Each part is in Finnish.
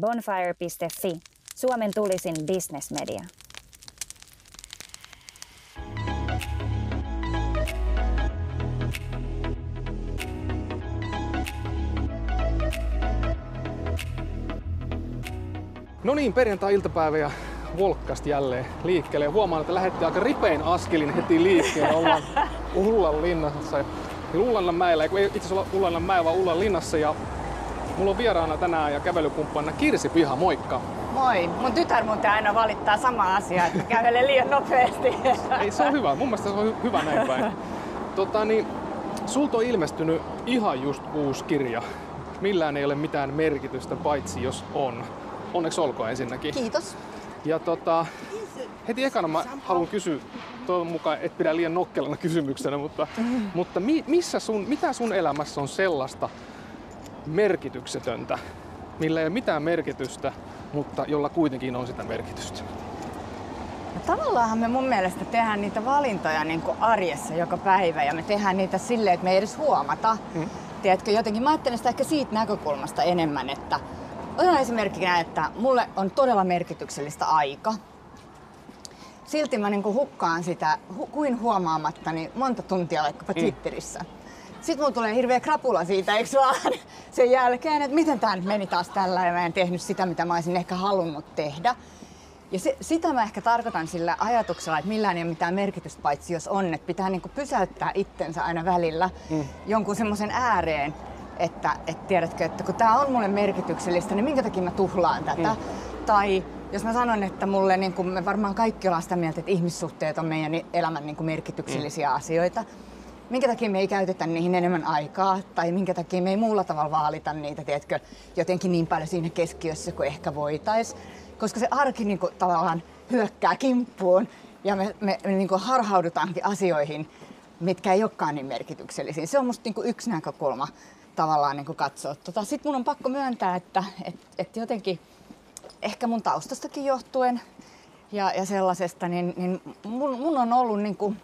Bonfire.fi, Suomen tulisin bisnesmedia. No niin, perjantai-iltapäivä ja Volkkast jälleen liikkeelle. Huomaan, että lähdettiin aika ripein askelin heti liikkeelle. Ollaan Ullan linnassa. Ullan mäellä, ei itse asiassa Ullan mäellä, vaan Ullan linnassa. Ja mulla on vieraana tänään ja kävelykumppanina Kirsi Piha, moikka. Moi. Mun tytär muuten aina valittaa sama asia, että kävelee liian nopeasti. Ei, se on hyvä. Mun mielestä se on hyvä näin päin. Tota, niin, sulta on ilmestynyt ihan just uusi kirja. Millään ei ole mitään merkitystä, paitsi jos on. Onneksi olkoon ensinnäkin. Kiitos. Ja tota, heti ekana mä haluan kysyä, toivon mukaan et pidä liian nokkelana kysymyksenä, mutta, mutta mi, missä sun, mitä sun elämässä on sellaista merkityksetöntä, millä ei ole mitään merkitystä, mutta jolla kuitenkin on sitä merkitystä? No, tavallaanhan me mun mielestä tehdään niitä valintoja niin kuin arjessa joka päivä ja me tehdään niitä silleen, että me ei edes huomata. Mm. Tiedätkö, jotenkin mä ajattelen sitä ehkä siitä näkökulmasta enemmän, että Otan esimerkkinä, että mulle on todella merkityksellistä aika. Silti mä niinku hukkaan sitä hu- kuin huomaamatta niin monta tuntia vaikkapa mm. Sitten mulla tulee hirveä krapula siitä, eikö vaan, sen jälkeen, että miten tämä nyt meni taas tällä ja mä en tehnyt sitä, mitä mä olisin ehkä halunnut tehdä. Ja se, sitä mä ehkä tarkoitan sillä ajatuksella, että millään ei ole mitään merkitystä, paitsi jos on, että pitää niinku pysäyttää itsensä aina välillä mm. jonkun semmoisen ääreen, että, että tiedätkö, että kun tämä on mulle merkityksellistä, niin minkä takia mä tuhlaan tätä? Mm. Tai jos mä sanon, että mulle, niin kuin me varmaan kaikki ollaan sitä mieltä, että ihmissuhteet on meidän elämän niin merkityksellisiä mm. asioita, minkä takia me ei käytetä niihin enemmän aikaa, tai minkä takia me ei muulla tavalla vaalita niitä, tiedätkö, jotenkin niin paljon siinä keskiössä kuin ehkä voitais. Koska se arki niin kuin, tavallaan hyökkää kimppuun, ja me, me, me niin kuin harhaudutaankin asioihin, mitkä ei olekaan niin merkityksellisiä. Se on musta niin kuin yksi näkökulma tavallaan niin katsoa. Tota, Sitten mun on pakko myöntää, että et, et jotenkin ehkä mun taustastakin johtuen ja, ja sellaisesta, niin, niin mun, mun on ollut niin kuin,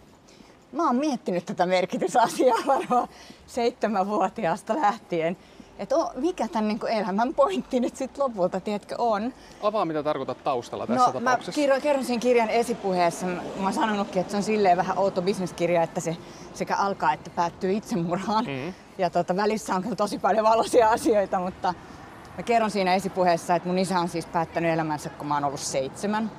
mä oon miettinyt tätä merkitysasiaa varmaan seitsemänvuotiaasta lähtien. Että mikä tämän niin elämän pointti nyt sitten lopulta, tiedätkö, on. Avaa, mitä tarkoitat taustalla tässä no, tapauksessa. Mä kerron siinä kirjan esipuheessa, mä, oon sanonutkin, että se on silleen vähän outo bisneskirja, että se sekä alkaa että päättyy itsemurhaan. Mm. Ja tota, välissä on kyllä tosi paljon valoisia asioita, mutta mä kerron siinä esipuheessa, että mun isä on siis päättänyt elämänsä, kun mä oon ollut seitsemän.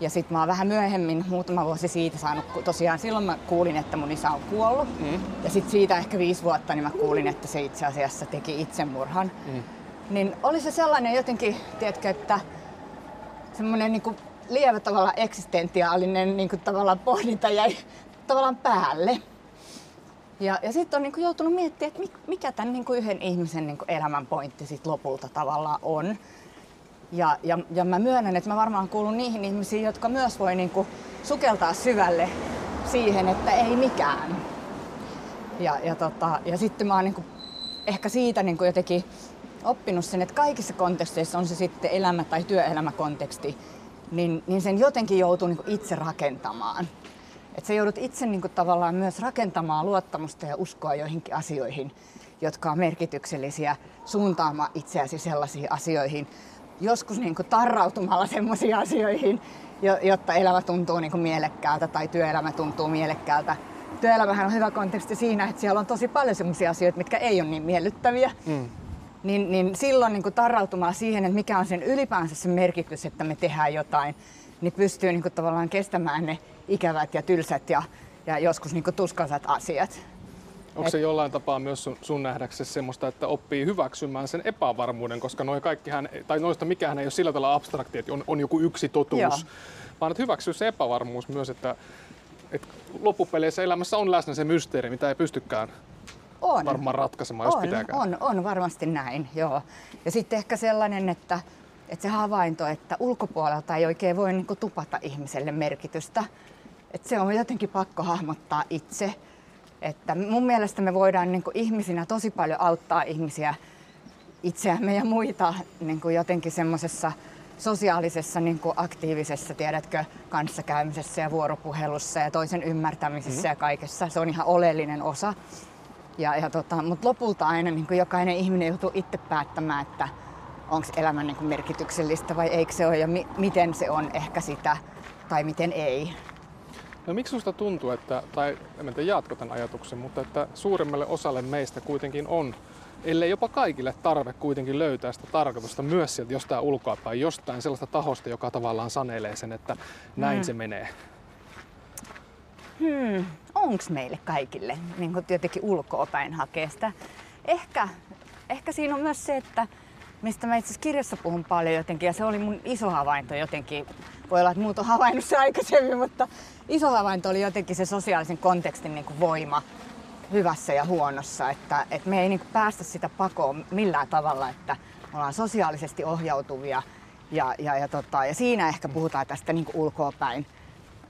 Ja sitten mä oon vähän myöhemmin, muutama vuosi siitä saanut, tosiaan silloin mä kuulin, että mun isä on kuollut. Mm. Ja sitten siitä ehkä viisi vuotta, niin mä kuulin, että se itse asiassa teki itsemurhan. Mm. Niin oli se sellainen jotenkin, tiedätkö, että semmoinen niin lievä tavalla eksistentiaalinen niin kuin tavallaan pohdinta jäi tavallaan päälle. Ja, ja sitten on niin kuin joutunut miettimään, että mikä tämän niin kuin yhden ihmisen niin kuin elämän pointti sit lopulta tavallaan on. Ja, ja, ja mä myönnän, että mä varmaan kuulun niihin ihmisiin, jotka myös voi niin kuin sukeltaa syvälle siihen, että ei mikään. Ja, ja, tota, ja sitten mä oon niin kuin ehkä siitä niin kuin jotenkin oppinut sen, että kaikissa konteksteissa, on se sitten elämä- tai työelämäkonteksti, niin, niin sen jotenkin joutuu niin itse rakentamaan. Että sä joudut itse niin kuin, tavallaan myös rakentamaan luottamusta ja uskoa joihinkin asioihin, jotka on merkityksellisiä, suuntaamaan itseäsi sellaisiin asioihin, joskus niin kuin, tarrautumalla sellaisiin asioihin, jotta elämä tuntuu niin kuin, mielekkäältä tai työelämä tuntuu mielekkäältä. Työelämähän on hyvä konteksti siinä, että siellä on tosi paljon sellaisia asioita, mitkä ei ole niin miellyttäviä. Mm. Niin, niin silloin niin kuin tarrautumaan siihen, että mikä on sen ylipäänsä se merkitys, että me tehdään jotain, niin pystyy niin kuin, tavallaan kestämään ne ikävät ja tylsät ja, ja joskus niin tuskalliset asiat. Onko se jollain tapaa myös sun, sun nähdäksesi semmoista, että oppii hyväksymään sen epävarmuuden, koska noi kaikkihan, tai noista mikään ei ole sillä tavalla abstrakti, että on, on joku yksi totuus, Joo. vaan että hyväksyy se epävarmuus myös, että, että loppupeleissä elämässä on läsnä se mysteeri, mitä ei pystykään on. varmaan ratkaisemaan, jos on, pitääkään. On, on varmasti näin, joo. Ja sitten ehkä sellainen, että, että se havainto, että ulkopuolelta ei oikein voi niin kuin, tupata ihmiselle merkitystä, että se on jotenkin pakko hahmottaa itse. Että mun mielestä me voidaan niin kuin ihmisinä tosi paljon auttaa ihmisiä itseämme ja muita niin kuin jotenkin semmoisessa sosiaalisessa niin kuin aktiivisessa, tiedätkö, kanssakäymisessä ja vuoropuhelussa ja toisen ymmärtämisessä mm-hmm. ja kaikessa. Se on ihan oleellinen osa. Ja, ja tota, Mutta lopulta aina niin kuin jokainen ihminen joutuu itse päättämään, että onko elämä niin kuin merkityksellistä vai eikö se ole ja mi- miten se on ehkä sitä tai miten ei. No miksi susta tuntuu, että, tai en tiedä jaatko tämän ajatuksen, mutta että suurimmalle osalle meistä kuitenkin on, ellei jopa kaikille tarve kuitenkin löytää sitä tarkoitusta myös sieltä jostain ulkoapäin, jostain sellaista tahosta, joka tavallaan sanelee sen, että näin mm. se menee. Hmm, onko meille kaikille niin jotenkin ulkoapäin hakea sitä? Ehkä, ehkä siinä on myös se, että mistä mä itse asiassa kirjassa puhun paljon jotenkin, ja se oli mun iso havainto jotenkin. Voi olla, että muut on havainnut se aikaisemmin, mutta iso havainto oli jotenkin se sosiaalisen kontekstin niin kuin voima hyvässä ja huonossa, että, että me ei niin kuin päästä sitä pakoon millään tavalla, että me ollaan sosiaalisesti ohjautuvia ja, ja, ja, tota, ja siinä ehkä puhutaan tästä niin kuin ulkoapäin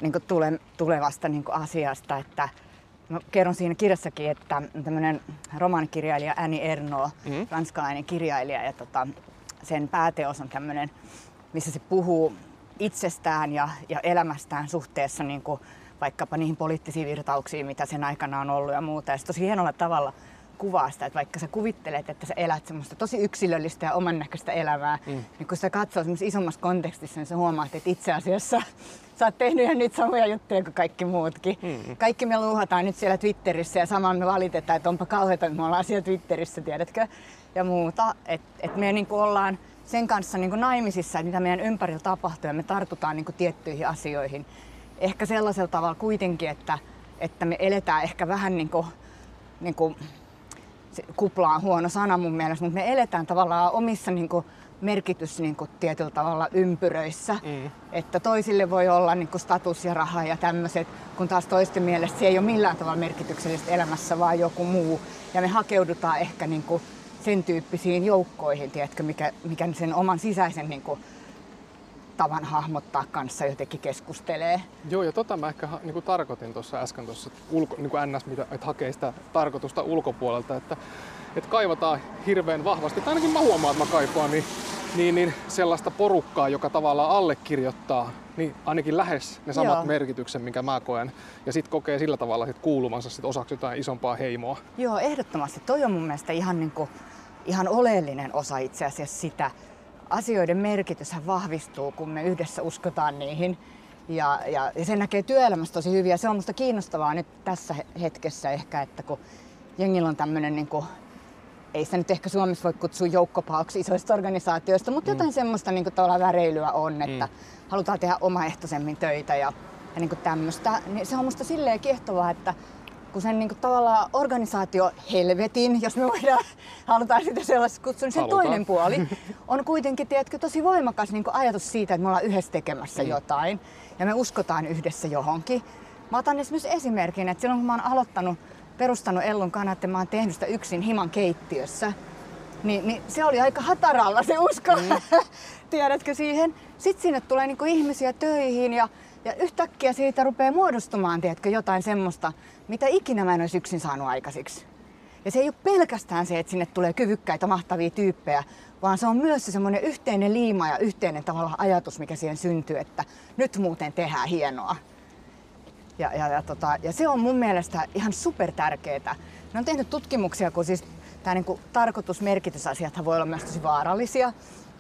niin kuin tule, tulevasta niin kuin asiasta, että Mä kerron siinä kirjassakin, että tämmöinen romaanikirjailija Annie Ernaux, mm. ranskalainen kirjailija, ja tota, sen pääteos on tämmöinen, missä se puhuu itsestään ja, ja elämästään suhteessa niin kuin vaikkapa niihin poliittisiin virtauksiin, mitä sen aikana on ollut ja muuta. Ja se tosi hienolla tavalla kuvaa sitä, että vaikka sä kuvittelet, että sä elät semmoista tosi yksilöllistä ja oman näköistä elämää, mm. niin kun sä katsoo semmoisessa isommassa kontekstissa, niin sä huomaat, että itse asiassa sä oot tehnyt ihan niitä samoja juttuja kuin kaikki muutkin. Mm. Kaikki me luuhataan nyt siellä Twitterissä ja samaan me valitetaan, että onpa kauheata, että me ollaan siellä Twitterissä, tiedätkö, ja muuta. Että et me niin ollaan sen kanssa niin naimisissa, että mitä meidän ympärillä tapahtuu ja me tartutaan niin tiettyihin asioihin. Ehkä sellaisella tavalla kuitenkin, että, että me eletään ehkä vähän niin kuin, niin kuin kupla on huono sana mun mielestä, mutta me eletään tavallaan omissa niin kuin, merkitys niin kuin, tietyllä tavalla ympyröissä. Mm. Että toisille voi olla niin kuin, status ja raha ja tämmöiset, kun taas toisten mielestä se ei ole millään tavalla merkityksellistä elämässä, vaan joku muu. Ja me hakeudutaan ehkä niin kuin, sen tyyppisiin joukkoihin, tiedätkö, mikä, mikä sen oman sisäisen niin kuin, tavan hahmottaa kanssa jotenkin keskustelee. Joo, ja tota mä ehkä niin kuin tarkoitin tuossa äsken tuossa ulko, niin kuin NS, mitä, että hakee sitä tarkoitusta ulkopuolelta, että, että kaivataan hirveän vahvasti, tai ainakin mä huomaan, että mä kaipaan, niin, niin, niin sellaista porukkaa, joka tavallaan allekirjoittaa niin ainakin lähes ne samat Joo. merkityksen, minkä mä koen. Ja sitten kokee sillä tavalla sit kuulumansa sit osaksi jotain isompaa heimoa. Joo, ehdottomasti. Toi on mun mielestä ihan, niin kuin, ihan oleellinen osa itse asiassa sitä, asioiden merkitys vahvistuu, kun me yhdessä uskotaan niihin. Ja, ja, ja sen näkee työelämässä tosi hyvin ja se on musta kiinnostavaa nyt tässä hetkessä ehkä, että kun jengillä on tämmöinen niin kuin, ei se nyt ehkä Suomessa voi kutsua joukkopauksi isoista organisaatioista, mutta mm. jotain semmoista niin kuin, väreilyä on, että mm. halutaan tehdä omaehtoisemmin töitä ja, ja niin tämmöistä. Niin se on musta silleen kiehtovaa, että kun sen niin kuin, tavallaan organisaatio helvetin, jos me voidaan, halutaan sitä sellaista kutsua, niin sen halutaan. toinen puoli on kuitenkin tiedätkö, tosi voimakas niin kuin, ajatus siitä, että me ollaan yhdessä tekemässä mm. jotain ja me uskotaan yhdessä johonkin. Mä otan esimerkiksi esimerkin, että silloin kun mä oon aloittanut, perustanut Ellun kanat ja mä oon tehnyt sitä yksin himan keittiössä, niin, niin se oli aika hataralla se usko, mm. tiedätkö siihen. Sitten sinne tulee niinku ihmisiä töihin ja ja yhtäkkiä siitä rupeaa muodostumaan, tiedätkö, jotain semmoista, mitä ikinä mä en olisi yksin saanut aikaisiksi. Ja se ei ole pelkästään se, että sinne tulee kyvykkäitä, mahtavia tyyppejä, vaan se on myös se semmoinen yhteinen liima ja yhteinen tavalla ajatus, mikä siihen syntyy, että nyt muuten tehdään hienoa. Ja, ja, ja, tota, ja se on mun mielestä ihan super tärkeää. Ne on tehnyt tutkimuksia, kun siis tämä niinku tarkoitusmerkitysasiat voi olla myös tosi vaarallisia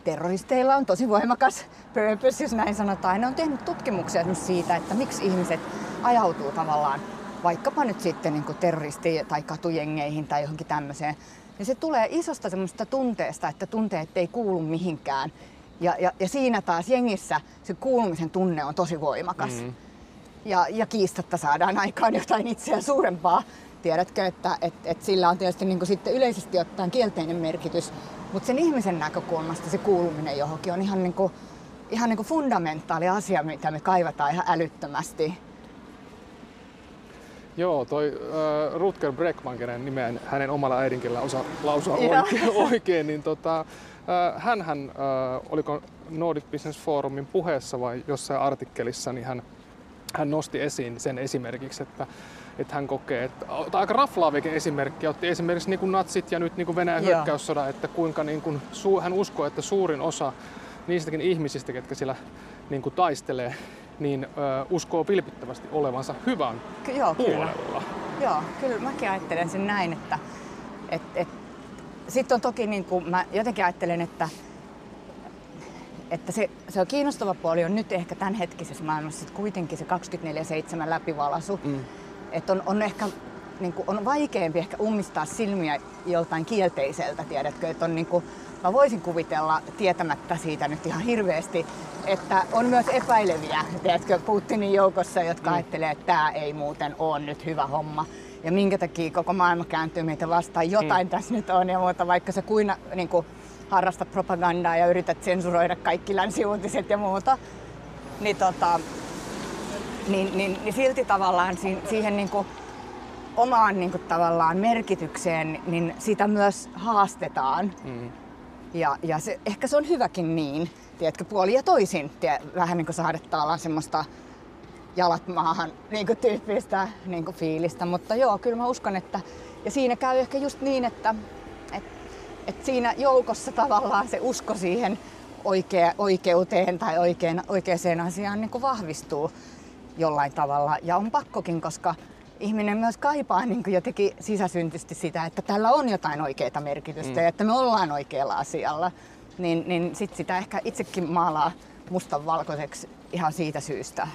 terroristeilla on tosi voimakas purpose, jos näin sanotaan. Ne on tehnyt tutkimuksia siitä, että miksi ihmiset ajautuu tavallaan vaikkapa nyt sitten niin terroristi- tai katujengeihin tai johonkin tämmöiseen. Ja se tulee isosta semmoista tunteesta, että tunteet ei kuulu mihinkään. Ja, ja, ja siinä taas jengissä se kuulumisen tunne on tosi voimakas. Mm-hmm. Ja, ja kiistatta saadaan aikaan jotain itseä suurempaa. Tiedätkö, että et, et sillä on tietysti niin kuin sitten yleisesti ottaen kielteinen merkitys, mutta sen ihmisen näkökulmasta se kuuluminen johonkin on ihan, niin kuin, ihan niin kuin fundamentaali asia, mitä me kaivataan ihan älyttömästi. Joo, toi äh, Rutger Breckman, kenen nimeä hänen omalla äidinkielellä osaa lausua oikein, oikein, niin tota, äh, hän, hän äh, oliko Nordic Business Forumin puheessa vai jossain artikkelissa, niin hän, hän nosti esiin sen esimerkiksi, että että hän kokee, että tai aika raflaavikin esimerkki, otti esimerkiksi niin kuin natsit ja nyt niin kuin Venäjän Joo. hyökkäyssoda, että kuinka niin kuin, su, hän uskoo, että suurin osa niistäkin ihmisistä, ketkä siellä niin kuin taistelee, niin ö, uskoo vilpittävästi olevansa hyvän Joo, puolella. Kyllä. Joo, kyllä mäkin ajattelen sen näin, että et, et, sitten on toki niin kuin, mä jotenkin ajattelen, että että se, se on kiinnostava puoli on nyt ehkä tämänhetkisessä maailmassa kuitenkin se 24-7 läpivalaisu. Mm. Että on, on ehkä niin kuin, on vaikeampi ehkä ummistaa silmiä joltain kielteiseltä, tiedätkö, että on niin kuin, mä voisin kuvitella tietämättä siitä nyt ihan hirveästi, että on myös epäileviä, tiedätkö, Putinin joukossa, jotka mm. ajattelee, että tämä ei muuten ole nyt hyvä homma. Ja minkä takia koko maailma kääntyy meitä vastaan, jotain mm. tässä nyt on ja muuta, vaikka se kuina niin kuin, harrastat propagandaa ja yrität sensuroida kaikki länsiuutiset ja muuta, niin, tota, niin, niin, niin silti tavallaan siihen niin kuin omaan niin kuin, tavallaan merkitykseen, niin sitä myös haastetaan. Mm. Ja, ja se, ehkä se on hyväkin niin, tiedätkö, puoli ja toisin. Tiedät, vähän niin kuin saadettaalla semmoista jalat maahan niin kuin tyyppistä niin kuin fiilistä. Mutta joo, kyllä mä uskon, että ja siinä käy ehkä just niin, että et, siinä joukossa tavallaan se usko siihen oikea, oikeuteen tai oikein, oikeaan asiaan niin vahvistuu jollain tavalla. Ja on pakkokin, koska ihminen myös kaipaa niin jotenkin sisäsyntysti sitä, että tällä on jotain oikeaa merkitystä mm. ja että me ollaan oikealla asialla. Niin, niin sit sitä ehkä itsekin maalaa mustan valkoiseksi ihan siitä syystä.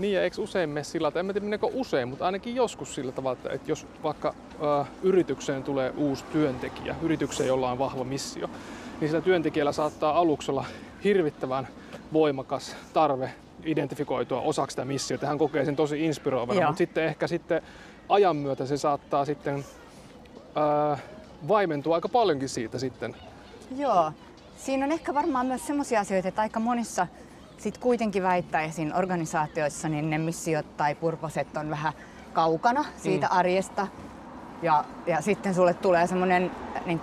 Niin ja eikö usein mene sillä tavalla, en tiedä meneekö usein, mutta ainakin joskus sillä tavalla, että jos vaikka ö, yritykseen tulee uusi työntekijä, yritykseen, jolla on vahva missio, niin sillä työntekijällä saattaa aluksi olla hirvittävän voimakas tarve identifikoitua osaksi sitä missiota. Hän kokee sen tosi inspiroivana, mutta sitten ehkä sitten ajan myötä se saattaa sitten ää, vaimentua aika paljonkin siitä sitten. Joo. Siinä on ehkä varmaan myös sellaisia asioita, että aika monissa sit kuitenkin väittäisin organisaatioissa niin ne missiot tai purposet on vähän kaukana siitä mm. arjesta. Ja, ja sitten sulle tulee semmoinen niin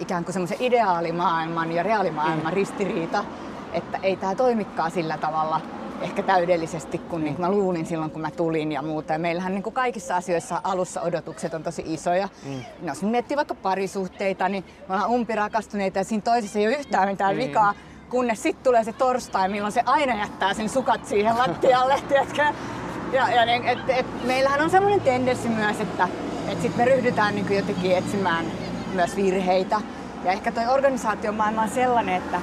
ikään kuin semmoisen ideaalimaailman ja reaalimaailman mm. ristiriita, että ei tämä toimikaan sillä tavalla ehkä täydellisesti kuin, niin kuin mä luulin silloin, kun mä tulin ja muuta. Ja meillähän niin kuin kaikissa asioissa alussa odotukset on tosi isoja. Mm. No, jos miettii vaikka parisuhteita, niin me ollaan umpirakastuneita ja siinä toisessa ei ole yhtään mitään mm. vikaa, kunnes sitten tulee se torstai, milloin se aina jättää sen sukat siihen lattialle, tiedätkö? Ja, ja niin, et, et, meillähän on semmoinen tendenssi myös, että et sit me ryhdytään niin jotenkin etsimään myös virheitä. Ja ehkä toi organisaatiomaailma on sellainen, että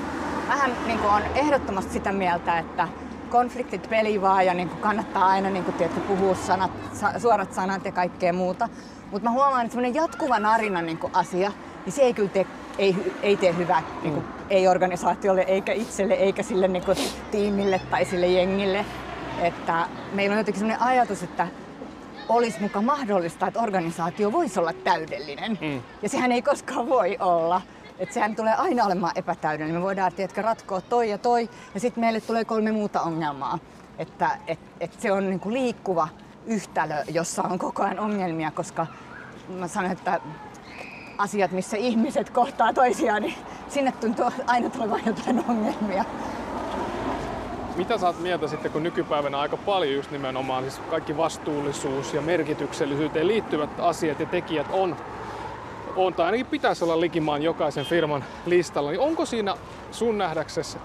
vähän niin on ehdottomasti sitä mieltä, että konfliktit pelivaa ja niin kannattaa aina niin kuin, tiedätkö, puhua sanat, suorat sanat ja kaikkea muuta. Mutta mä huomaan, että semmoinen jatkuva narina niin asia, niin se ei kyllä tee, ei, ei tee hyvää niin kuin, mm. ei organisaatiolle, eikä itselle, eikä sille niin kuin, tiimille tai sille jengille. Että meillä on jotenkin sellainen ajatus, että olisi muka mahdollista, että organisaatio voisi olla täydellinen. Mm. Ja sehän ei koskaan voi olla. Että sehän tulee aina olemaan epätäydellinen. Me voidaan tiedätkö, ratkoa toi ja toi ja sitten meille tulee kolme muuta ongelmaa. Että et, et se on niinku liikkuva yhtälö, jossa on koko ajan ongelmia, koska mä sanon, että asiat, missä ihmiset kohtaa toisiaan, niin sinne tuntuu aina tulevan jotain ongelmia. Mitä sä oot mieltä sitten, kun nykypäivänä aika paljon just nimenomaan siis kaikki vastuullisuus ja merkityksellisyyteen liittyvät asiat ja tekijät on on, tai ainakin pitäisi olla likimaan jokaisen firman listalla, niin onko siinä sun nähdäksesi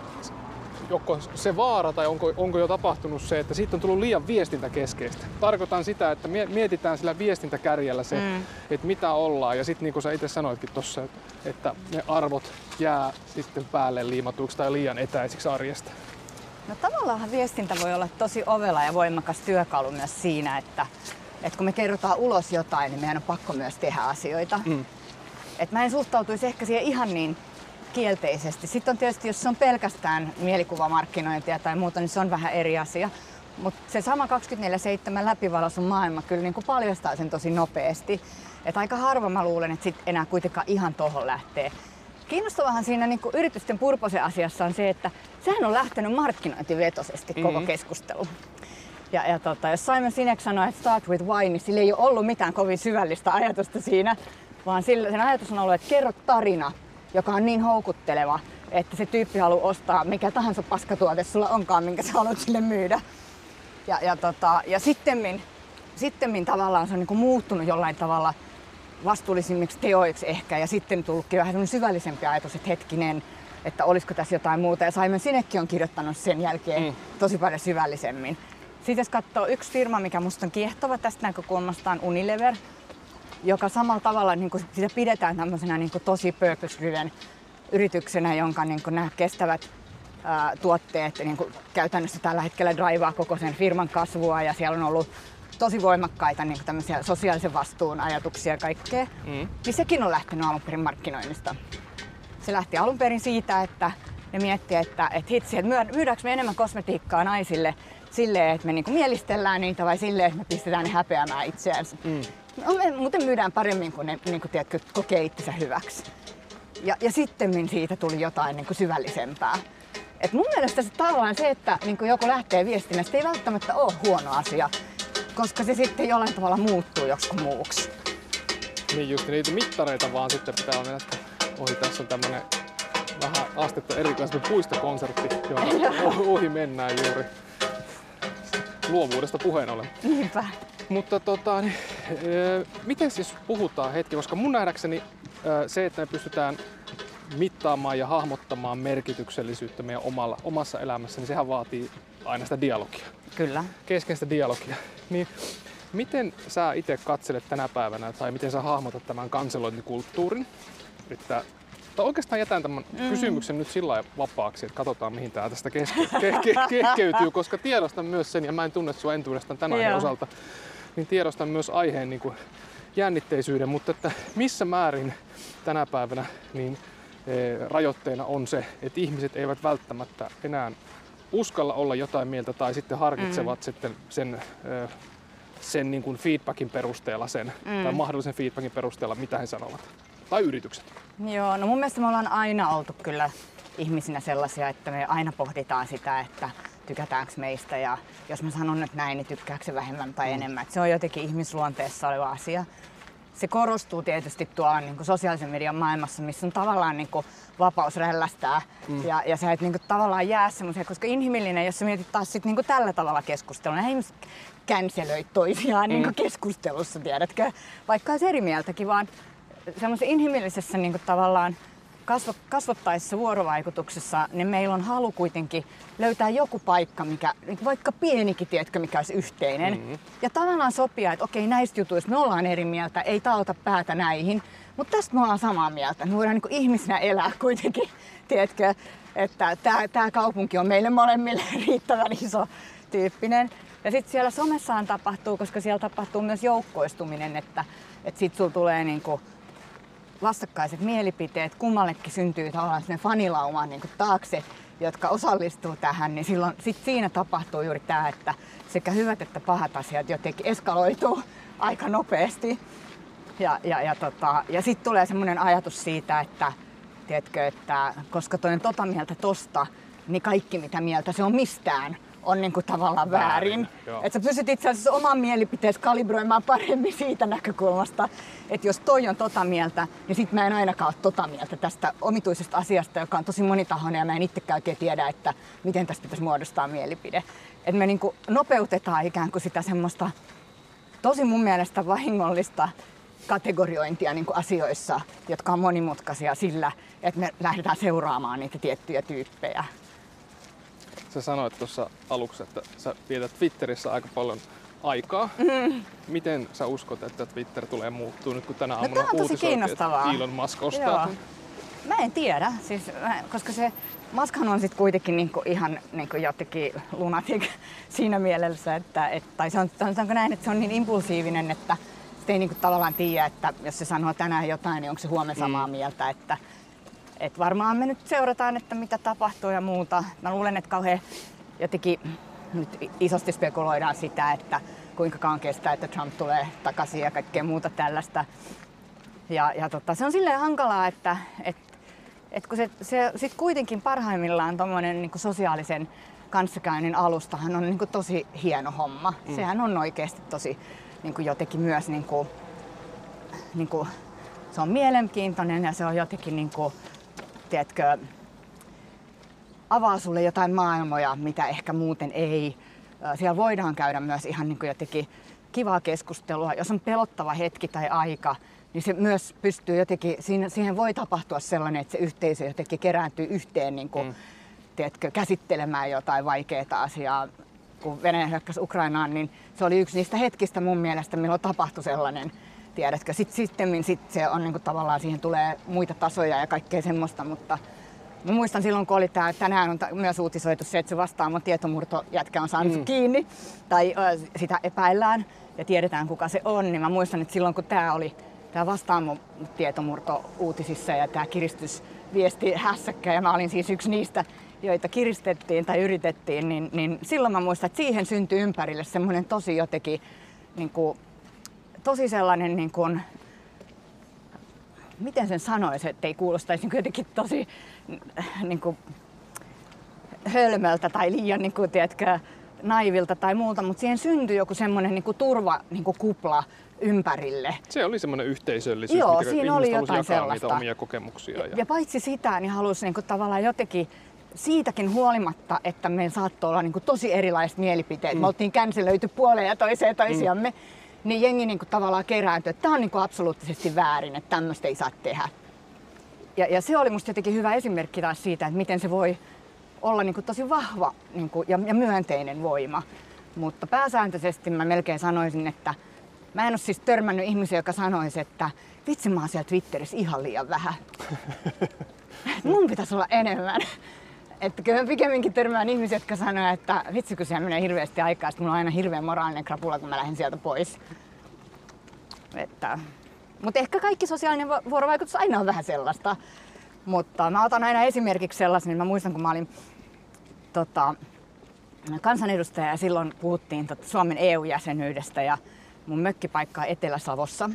joko se vaara tai onko, onko jo tapahtunut se, että siitä on tullut liian viestintäkeskeistä. Tarkoitan sitä, että mietitään sillä viestintäkärjellä se, mm. että mitä ollaan. Ja sitten niin kuin sä itse sanoitkin tuossa, että, että ne arvot jää sitten päälle liimatuiksi tai liian etäisiksi arjesta. No tavallaan viestintä voi olla tosi ovela ja voimakas työkalu myös siinä, että, että kun me kerrotaan ulos jotain, niin meidän on pakko myös tehdä asioita. Mm. Et mä en suhtautuisi ehkä siihen ihan niin kielteisesti. Sitten on tietysti, jos se on pelkästään mielikuvamarkkinointia tai muuta, niin se on vähän eri asia. Mutta se sama 24-7 läpivalaisun maailma kyllä niin kuin paljastaa sen tosi nopeasti. Et aika harva mä luulen, että sit enää kuitenkaan ihan tohon lähtee. Kiinnostavahan siinä niin kuin yritysten purposen asiassa on se, että sehän on lähtenyt markkinointivetoisesti koko mm-hmm. keskustelu. Ja, ja tota, jos Simon Sinek sanoi, että start with why, niin sillä ei ole ollut mitään kovin syvällistä ajatusta siinä, vaan sillä, sen ajatus on ollut, että kerro tarina, joka on niin houkutteleva, että se tyyppi haluaa ostaa mikä tahansa paskatuote sulla onkaan, minkä sä haluat sille myydä. Ja, ja, tota, ja sittemmin, sittemmin tavallaan se on niin muuttunut jollain tavalla vastuullisimmiksi teoiksi ehkä ja sitten tullutkin vähän syvällisempi ajatus, että hetkinen, että olisiko tässä jotain muuta. Ja Simon Sinekki on kirjoittanut sen jälkeen mm. tosi paljon syvällisemmin. Sitten jos katsoo yksi firma, mikä musta on kiehtova tästä näkökulmasta on Unilever, joka samalla tavalla niin kuin sitä pidetään tämmöisenä niin kuin tosi purpose-driven yrityksenä, jonka niin nämä kestävät ää, tuotteet niin käytännössä tällä hetkellä draivaa koko sen firman kasvua ja siellä on ollut tosi voimakkaita niin tämmöisiä sosiaalisen vastuun ajatuksia ja kaikkea, mm. niin sekin on lähtenyt alun perin markkinoinnista. Se lähti alun perin siitä, että ne miettii, että, että hitsi, että myydäänkö me enemmän kosmetiikkaa naisille silleen, että me niinku mielistellään niitä vai silleen, että me pistetään ne häpeämään itseänsä. Mm. No, me muuten myydään paremmin, kun ne niinku, tiedätkö, kokee itsensä hyväksi. Ja, ja sitten siitä tuli jotain niinku syvällisempää. Et mun mielestä se tavallaan se, että niinku joku lähtee viestinnästä, ei välttämättä ole huono asia, koska se sitten jollain tavalla muuttuu joksikin muuksi. Niin just niitä mittareita vaan sitten pitää mennä, että ohi tässä on tämmönen vähän astetta erikoisempi puistokonsertti, jonka ohi mennään juuri. Luovuudesta puheen ollen. Niinpä. Mutta tota, niin, miten siis puhutaan hetki, koska mun nähdäkseni se, että me pystytään mittaamaan ja hahmottamaan merkityksellisyyttä meidän omalla, omassa elämässä, niin sehän vaatii aina sitä dialogia. Kyllä. Keskeistä dialogia. Niin miten sä itse katselet tänä päivänä tai miten sä hahmotat tämän kanselointikulttuurin? Että tai oikeastaan jätän tämän mm. kysymyksen nyt sillä vapaaksi, että katsotaan mihin tämä tästä keske- ke- ke- kehkeytyy, koska tiedostan myös sen, ja mä en tunne sua entuudestaan tänään osalta, niin tiedostan myös aiheen niin kuin jännitteisyyden, mutta että missä määrin tänä päivänä niin e, rajoitteena on se, että ihmiset eivät välttämättä enää uskalla olla jotain mieltä tai sitten harkitsevat mm. sitten sen, e, sen niin kuin feedbackin perusteella sen, mm. tai mahdollisen feedbackin perusteella, mitä he sanovat. Tai yritykset. Joo, no mun mielestä me ollaan aina oltu kyllä ihmisinä sellaisia, että me aina pohditaan sitä, että tykätäänkö meistä ja jos mä sanon nyt näin, niin tykkääkö se vähemmän tai mm. enemmän. Että se on jotenkin ihmisluonteessa oleva asia. Se korostuu tietysti tuolla niin kuin sosiaalisen median maailmassa, missä on tavallaan niin kuin vapaus rällästää mm. ja, ja sä et niin kuin tavallaan jää semmoisia, koska inhimillinen, jos sä mietit taas sit niin kuin tällä tavalla keskustelua, niin ihmiset känselöi toisiaan mm. niin kuin keskustelussa, tiedätkö, vaikka olisi eri mieltäkin, vaan semmoisessa inhimillisessä niin kuin tavallaan kasvo, kasvattaessa vuorovaikutuksessa, niin meillä on halu kuitenkin löytää joku paikka, mikä, vaikka pienikin, tiedätkö, mikä olisi yhteinen. Mm-hmm. Ja tavallaan sopia, että okei, näistä jutuista me ollaan eri mieltä, ei taota päätä näihin, mutta tästä me ollaan samaa mieltä. Me voidaan niin ihmisenä elää kuitenkin, tiedätkö, että tämä kaupunki on meille molemmille riittävän iso tyyppinen. Ja sitten siellä somessaan tapahtuu, koska siellä tapahtuu myös joukkoistuminen, että, että sitten sulla tulee niinku vastakkaiset mielipiteet, kummallekin syntyy tavallaan sinne fanilauma niin taakse, jotka osallistuu tähän, niin silloin sit siinä tapahtuu juuri tämä, että sekä hyvät että pahat asiat jotenkin eskaloituu aika nopeasti. Ja, ja, ja, tota, ja sitten tulee semmoinen ajatus siitä, että, tiedätkö, että koska toinen tota mieltä tosta, niin kaikki mitä mieltä se on mistään, on niin kuin tavallaan väärin. väärin. Että sä pystyt itse asiassa oman mielipiteesi kalibroimaan paremmin siitä näkökulmasta, että jos toi on tota mieltä, niin sit mä en ainakaan ole tota mieltä tästä omituisesta asiasta, joka on tosi monitahoinen ja mä en itsekään oikein tiedä, että miten tästä pitäisi muodostaa mielipide. Että me niin kuin nopeutetaan ikään kuin sitä semmoista tosi mun mielestä vahingollista kategoriointia niin kuin asioissa, jotka on monimutkaisia sillä, että me lähdetään seuraamaan niitä tiettyjä tyyppejä. Sä sanoit tuossa aluksi, että sä vietät Twitterissä aika paljon aikaa. Mm. Miten sä uskot, että Twitter tulee muuttuu nyt, kun tänä no, aamuna no, kiinnostavaa. Elon Musk ostaa? Joo. Mä en tiedä, siis, koska se Muskhan on sitten kuitenkin niinku ihan niinku jotenkin lunatic siinä mielessä, että, et, tai se on, sanotaanko näin, että se on niin impulsiivinen, että sitten ei niinku tavallaan tiedä, että jos se sanoo tänään jotain, niin onko se huomenna samaa mm. mieltä. Että, et varmaan me nyt seurataan, että mitä tapahtuu ja muuta. Mä luulen, että kauhean jotenkin nyt isosti spekuloidaan sitä, että kuinka kauan kestää, että Trump tulee takaisin ja kaikkea muuta tällaista. Ja, ja tota, se on silleen hankalaa, että et, et kun se, se sit kuitenkin parhaimmillaan tommonen niin sosiaalisen kanssakäynnin alustahan on niin kuin tosi hieno homma. Mm. Sehän on oikeasti tosi niin kuin jotenkin myös niin kuin, niin kuin, se on mielenkiintoinen ja se on jotenkin niin kuin, tiedätkö, avaa sulle jotain maailmoja, mitä ehkä muuten ei. Siellä voidaan käydä myös ihan niin kuin jotenkin kivaa keskustelua. Jos on pelottava hetki tai aika, niin se myös pystyy jotenkin, siihen voi tapahtua sellainen, että se yhteisö jotenkin kerääntyy yhteen niin kuin, mm. tiedätkö, käsittelemään jotain vaikeaa asiaa. Kun Venäjä hyökkäsi Ukrainaan, niin se oli yksi niistä hetkistä mun mielestä, milloin tapahtui sellainen tiedätkö. Sitten sitten sit se on niin kuin, tavallaan, siihen tulee muita tasoja ja kaikkea semmoista, mutta Mä muistan silloin, kun oli tää, tänään on myös uutisoitu se, että se vastaamo tietomurtojätkä on saanut mm. kiinni tai ö, sitä epäillään ja tiedetään kuka se on, niin mä muistan, että silloin kun tämä oli tämä vastaamo tietomurto uutisissa ja tämä kiristysviesti hässäkkä ja mä olin siis yksi niistä, joita kiristettiin tai yritettiin, niin, niin silloin mä muistan, että siihen syntyi ympärille semmoinen tosi jotenkin, niin kuin, tosi sellainen niin kuin, miten sen sanoisi, että ei kuulostaisi niin jotenkin tosi niin kuin, hölmöltä tai liian niin kuin, tiedätkö, naivilta tai muuta, mutta siihen syntyi joku semmoinen niin turva niin kuin kupla ympärille. Se oli semmoinen yhteisöllisyys, Joo, mikä siinä oli jotain sellaista. niitä omia kokemuksia. Ja, ja paitsi sitä, niin halusi niin kuin, tavallaan jotenkin siitäkin huolimatta, että meillä saattoi olla niin kuin, tosi erilaiset mielipiteet. Mm. Me oltiin känselöity puoleen ja toiseen toisiamme. Mm. Niin jengi niin kuin, tavallaan kerääntyi, että tämä on niin kuin, absoluuttisesti väärin, että tämmöistä ei saa tehdä. Ja, ja se oli musta jotenkin hyvä esimerkki taas siitä, että miten se voi olla niin kuin tosi vahva niin kuin, ja, ja myönteinen voima. Mutta pääsääntöisesti mä melkein sanoisin, että mä en ole siis törmännyt ihmisiä, joka sanoisi, että vitsi mä oon siellä Twitterissä ihan liian vähän. Mun pitäisi olla enemmän. Että kyllä mä pikemminkin törmään ihmisiä, jotka sanoo, että vitsi kun siellä menee hirveästi aikaa, että mulla on aina hirveän moraalinen krapula, kun mä lähden sieltä pois. Että mutta ehkä kaikki sosiaalinen vuorovaikutus aina on vähän sellaista. Mutta mä otan aina esimerkiksi sellaisen, niin mä muistan kun mä olin tota, kansanedustaja ja silloin puhuttiin tota, Suomen EU-jäsenyydestä ja mun mökkipaikka on Etelä-Savossa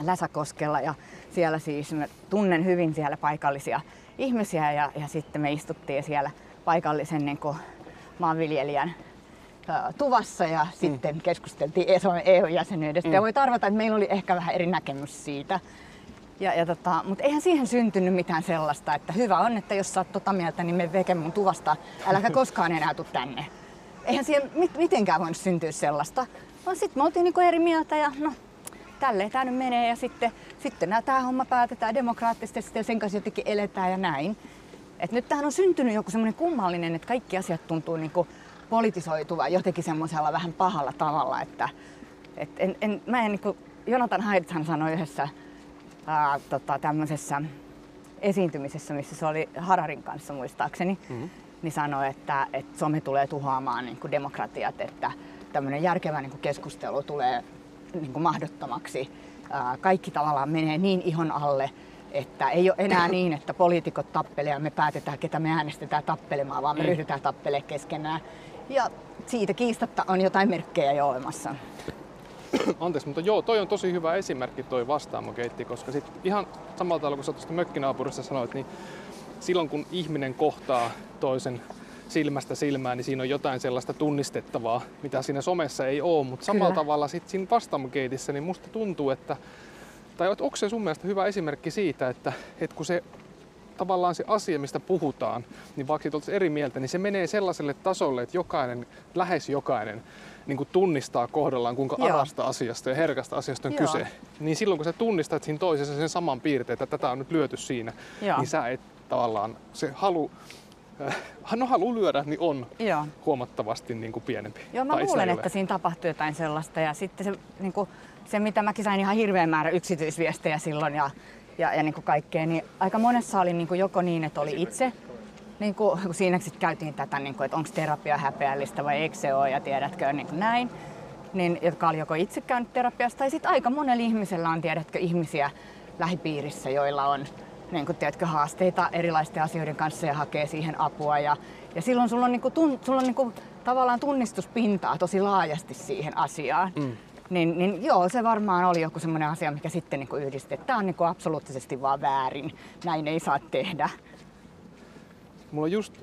Läsäkoskella ja siellä siis mä tunnen hyvin siellä paikallisia ihmisiä ja, ja sitten me istuttiin siellä paikallisen niin kuin, maanviljelijän tuvassa ja mm. sitten keskusteltiin EU-jäsenyydestä. Mm. Ja voi tarvata, että meillä oli ehkä vähän eri näkemys siitä. Ja, ja tota, mutta eihän siihen syntynyt mitään sellaista, että hyvä on, että jos sä oot tota mieltä, niin me veke mun tuvasta, äläkä koskaan enää tuu tänne. Eihän siihen mit, mitenkään voinut syntyä sellaista. Vaan sitten me oltiin niinku eri mieltä ja no, tälleen tämä nyt menee ja sitten, sitten tämä homma päätetään demokraattisesti ja sen kanssa jotenkin eletään ja näin. Et nyt tähän on syntynyt joku semmoinen kummallinen, että kaikki asiat tuntuu niinku politisoituva jotenkin semmoisella vähän pahalla tavalla, että et en, en, mä en niin kuin, Jonathan Haidthan sanoi yhdessä ää, tota, tämmöisessä esiintymisessä, missä se oli Hararin kanssa muistaakseni, mm-hmm. niin sanoi, että, että some tulee tuhoamaan niin kuin demokratiat, että tämmöinen järkevä niin kuin keskustelu tulee niin kuin mahdottomaksi. Kaikki tavallaan menee niin ihon alle, että ei ole enää niin, että poliitikot tappelee ja me päätetään, ketä me äänestetään tappelemaan, vaan me mm. ryhdytään tappelemaan keskenään. Ja siitä kiistatta on jotain merkkejä jo olemassa. Anteeksi, mutta joo, toi on tosi hyvä esimerkki toi vastaamokeitti, koska sit ihan samalla tavalla kuin sä tuosta mökkinaapurissa sanoit, niin silloin kun ihminen kohtaa toisen silmästä silmään, niin siinä on jotain sellaista tunnistettavaa, mitä siinä somessa ei ole, mutta samalla tavalla sitten siinä vastaamokeitissä, niin musta tuntuu, että tai onko se sun mielestä hyvä esimerkki siitä, että, että kun se tavallaan se asia, mistä puhutaan, niin vaikka siitä eri mieltä, niin se menee sellaiselle tasolle, että jokainen, lähes jokainen, niin kuin tunnistaa kohdallaan, kuinka Joo. arasta asiasta ja herkästä asiasta on Joo. kyse. Niin silloin kun sä tunnistat siinä toisessa sen saman piirteen, että tätä on nyt lyöty siinä, Joo. niin sä et tavallaan, se halu, no halu lyödä, niin on Joo. huomattavasti niin kuin pienempi. Joo, mä luulen, että siinä tapahtuu jotain sellaista. Ja sitten se, niin kuin, se, mitä mäkin sain ihan hirveän määrä yksityisviestejä silloin ja ja, ja niin kuin kaikkea, niin aika monessa oli niin kuin joko niin, että oli itse, niin kuin, kun siinä sitten käytiin tätä, niin kuin, että onko terapia häpeällistä vai eikö se ole ja tiedätkö niin kuin näin, niin, jotka oli joko itse käynyt terapiasta tai sitten aika monella ihmisellä on tiedätkö ihmisiä lähipiirissä, joilla on niin kuin, tiedätkö, haasteita erilaisten asioiden kanssa ja hakee siihen apua. Ja, ja silloin sulla on, niin kuin, tun, sulla on niin kuin, tavallaan tunnistuspintaa tosi laajasti siihen asiaan. Mm. Niin, niin joo, se varmaan oli joku semmoinen asia, mikä sitten niin yhdisti, että tämä on niin kuin absoluuttisesti vaan väärin, näin ei saa tehdä. Mulla just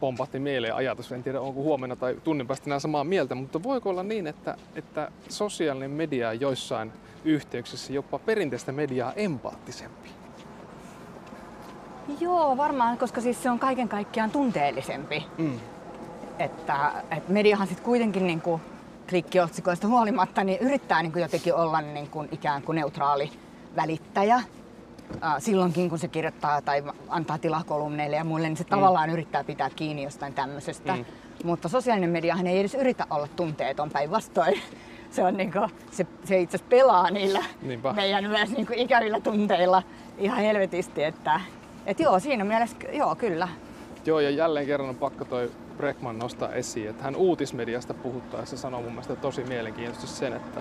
pompahti mieleen ajatus, en tiedä onko huomenna tai tunnin päästä enää samaa mieltä, mutta voiko olla niin, että, että sosiaalinen media on joissain yhteyksissä jopa perinteistä mediaa empaattisempi? Joo, varmaan, koska siis se on kaiken kaikkiaan tunteellisempi. Mm. Että, että mediahan sitten kuitenkin niin kuin klikkiotsikoista huolimatta, niin yrittää niin kuin jotenkin olla niin kuin ikään kuin neutraali välittäjä. Silloinkin kun se kirjoittaa tai antaa tilaa kolumneille ja muille, niin se mm. tavallaan yrittää pitää kiinni jostain tämmöisestä. Mm. Mutta sosiaalinen mediahan ei edes yritä olla tunteeton päinvastoin. se, on niinku, se, se itse asiassa pelaa niillä Niinpä. meidän myös niinku ikävillä tunteilla ihan helvetisti. Että, et joo, siinä mielessä joo, kyllä. Joo, ja jälleen kerran on pakko toi Breckman nostaa esiin, että hän uutismediasta puhuttaessa sanoo mun mielestä tosi mielenkiintoisesti sen, että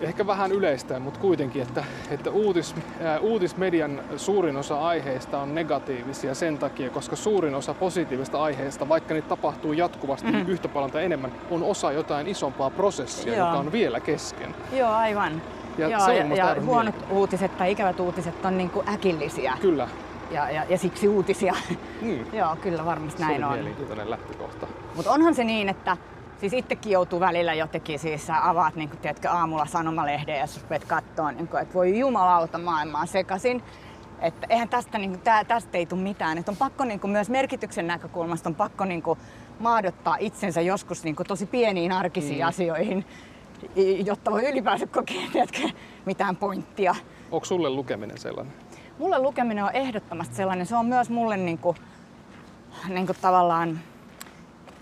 ehkä vähän yleistä, mutta kuitenkin, että, että uutis, ää, uutismedian suurin osa aiheista on negatiivisia sen takia, koska suurin osa positiivista aiheista, vaikka niitä tapahtuu jatkuvasti mm. yhtä paljon tai enemmän, on osa jotain isompaa prosessia, Joo. joka on vielä kesken. Joo, aivan. Ja joo, se on ja, ja huonot uutiset tai ikävät uutiset on niinku äkillisiä Kyllä, ja, ja, ja siksi uutisia. mm. joo, kyllä varmasti näin on. mielenkiintoinen lähtökohta. Mutta onhan se niin, että siis itsekin joutuu välillä jotenkin, siis sä avaat niin kuin, tiedätkö, aamulla sanomalehden ja sä rupeat katsoa, niin että voi jumalauta maailmaa sekaisin. Että eihän tästä, niin kuin, tää, tästä ei tule mitään. Et on pakko niin kuin, myös merkityksen näkökulmasta on pakko niin kuin, maadottaa itsensä joskus niin kuin, tosi pieniin arkisiin mm. asioihin, jotta voi ylipäänsä kokea tiedätkö, mitään pointtia. Onko sulle lukeminen sellainen? Mulle lukeminen on ehdottomasti sellainen, se on myös mulle niinku, niinku tavallaan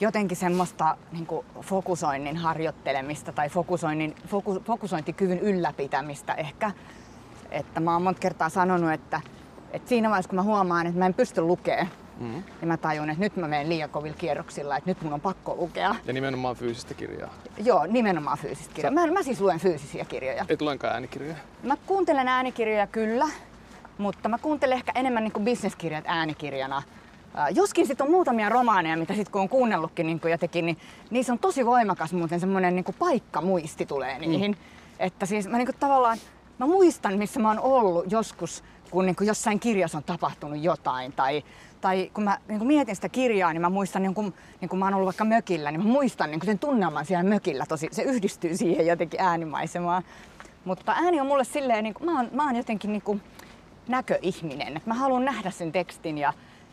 jotenkin semmoista niinku fokusoinnin harjoittelemista tai fokusoinnin, foku, fokusointikyvyn ylläpitämistä ehkä. Että mä oon monta kertaa sanonut, että, että siinä vaiheessa kun mä huomaan, että mä en pysty lukemaan, mm-hmm. niin mä tajun, että nyt mä menen liian kovilla kierroksilla, että nyt mun on pakko lukea. Ja nimenomaan fyysistä kirjaa. Joo, nimenomaan fyysistä kirjaa. Mä, mä siis luen fyysisiä kirjoja. Et luenkaan äänikirjoja. Mä kuuntelen äänikirjoja kyllä, mutta mä kuuntelen ehkä enemmän niin bisneskirjat äänikirjana. Ää, Joskin sitten on muutamia romaaneja, mitä sitten kun on kuunnellutkin niin jotenkin, niin niissä on tosi voimakas muuten semmoinen niin paikkamuisti tulee niihin. Mm. Että siis mä niin tavallaan, mä muistan missä mä oon ollut joskus, kun niin jossain kirjassa on tapahtunut jotain. Tai, tai kun mä niin mietin sitä kirjaa, niin mä muistan, niin kun, niin kun mä oon ollut vaikka mökillä, niin mä muistan niin sen tunnelman siellä mökillä. Tosi, se yhdistyy siihen jotenkin äänimaisemaan. Mutta ääni on mulle silleen, niin kuin, mä, oon, mä oon jotenkin niin kuin näköihminen. Mä haluan nähdä sen tekstin ja,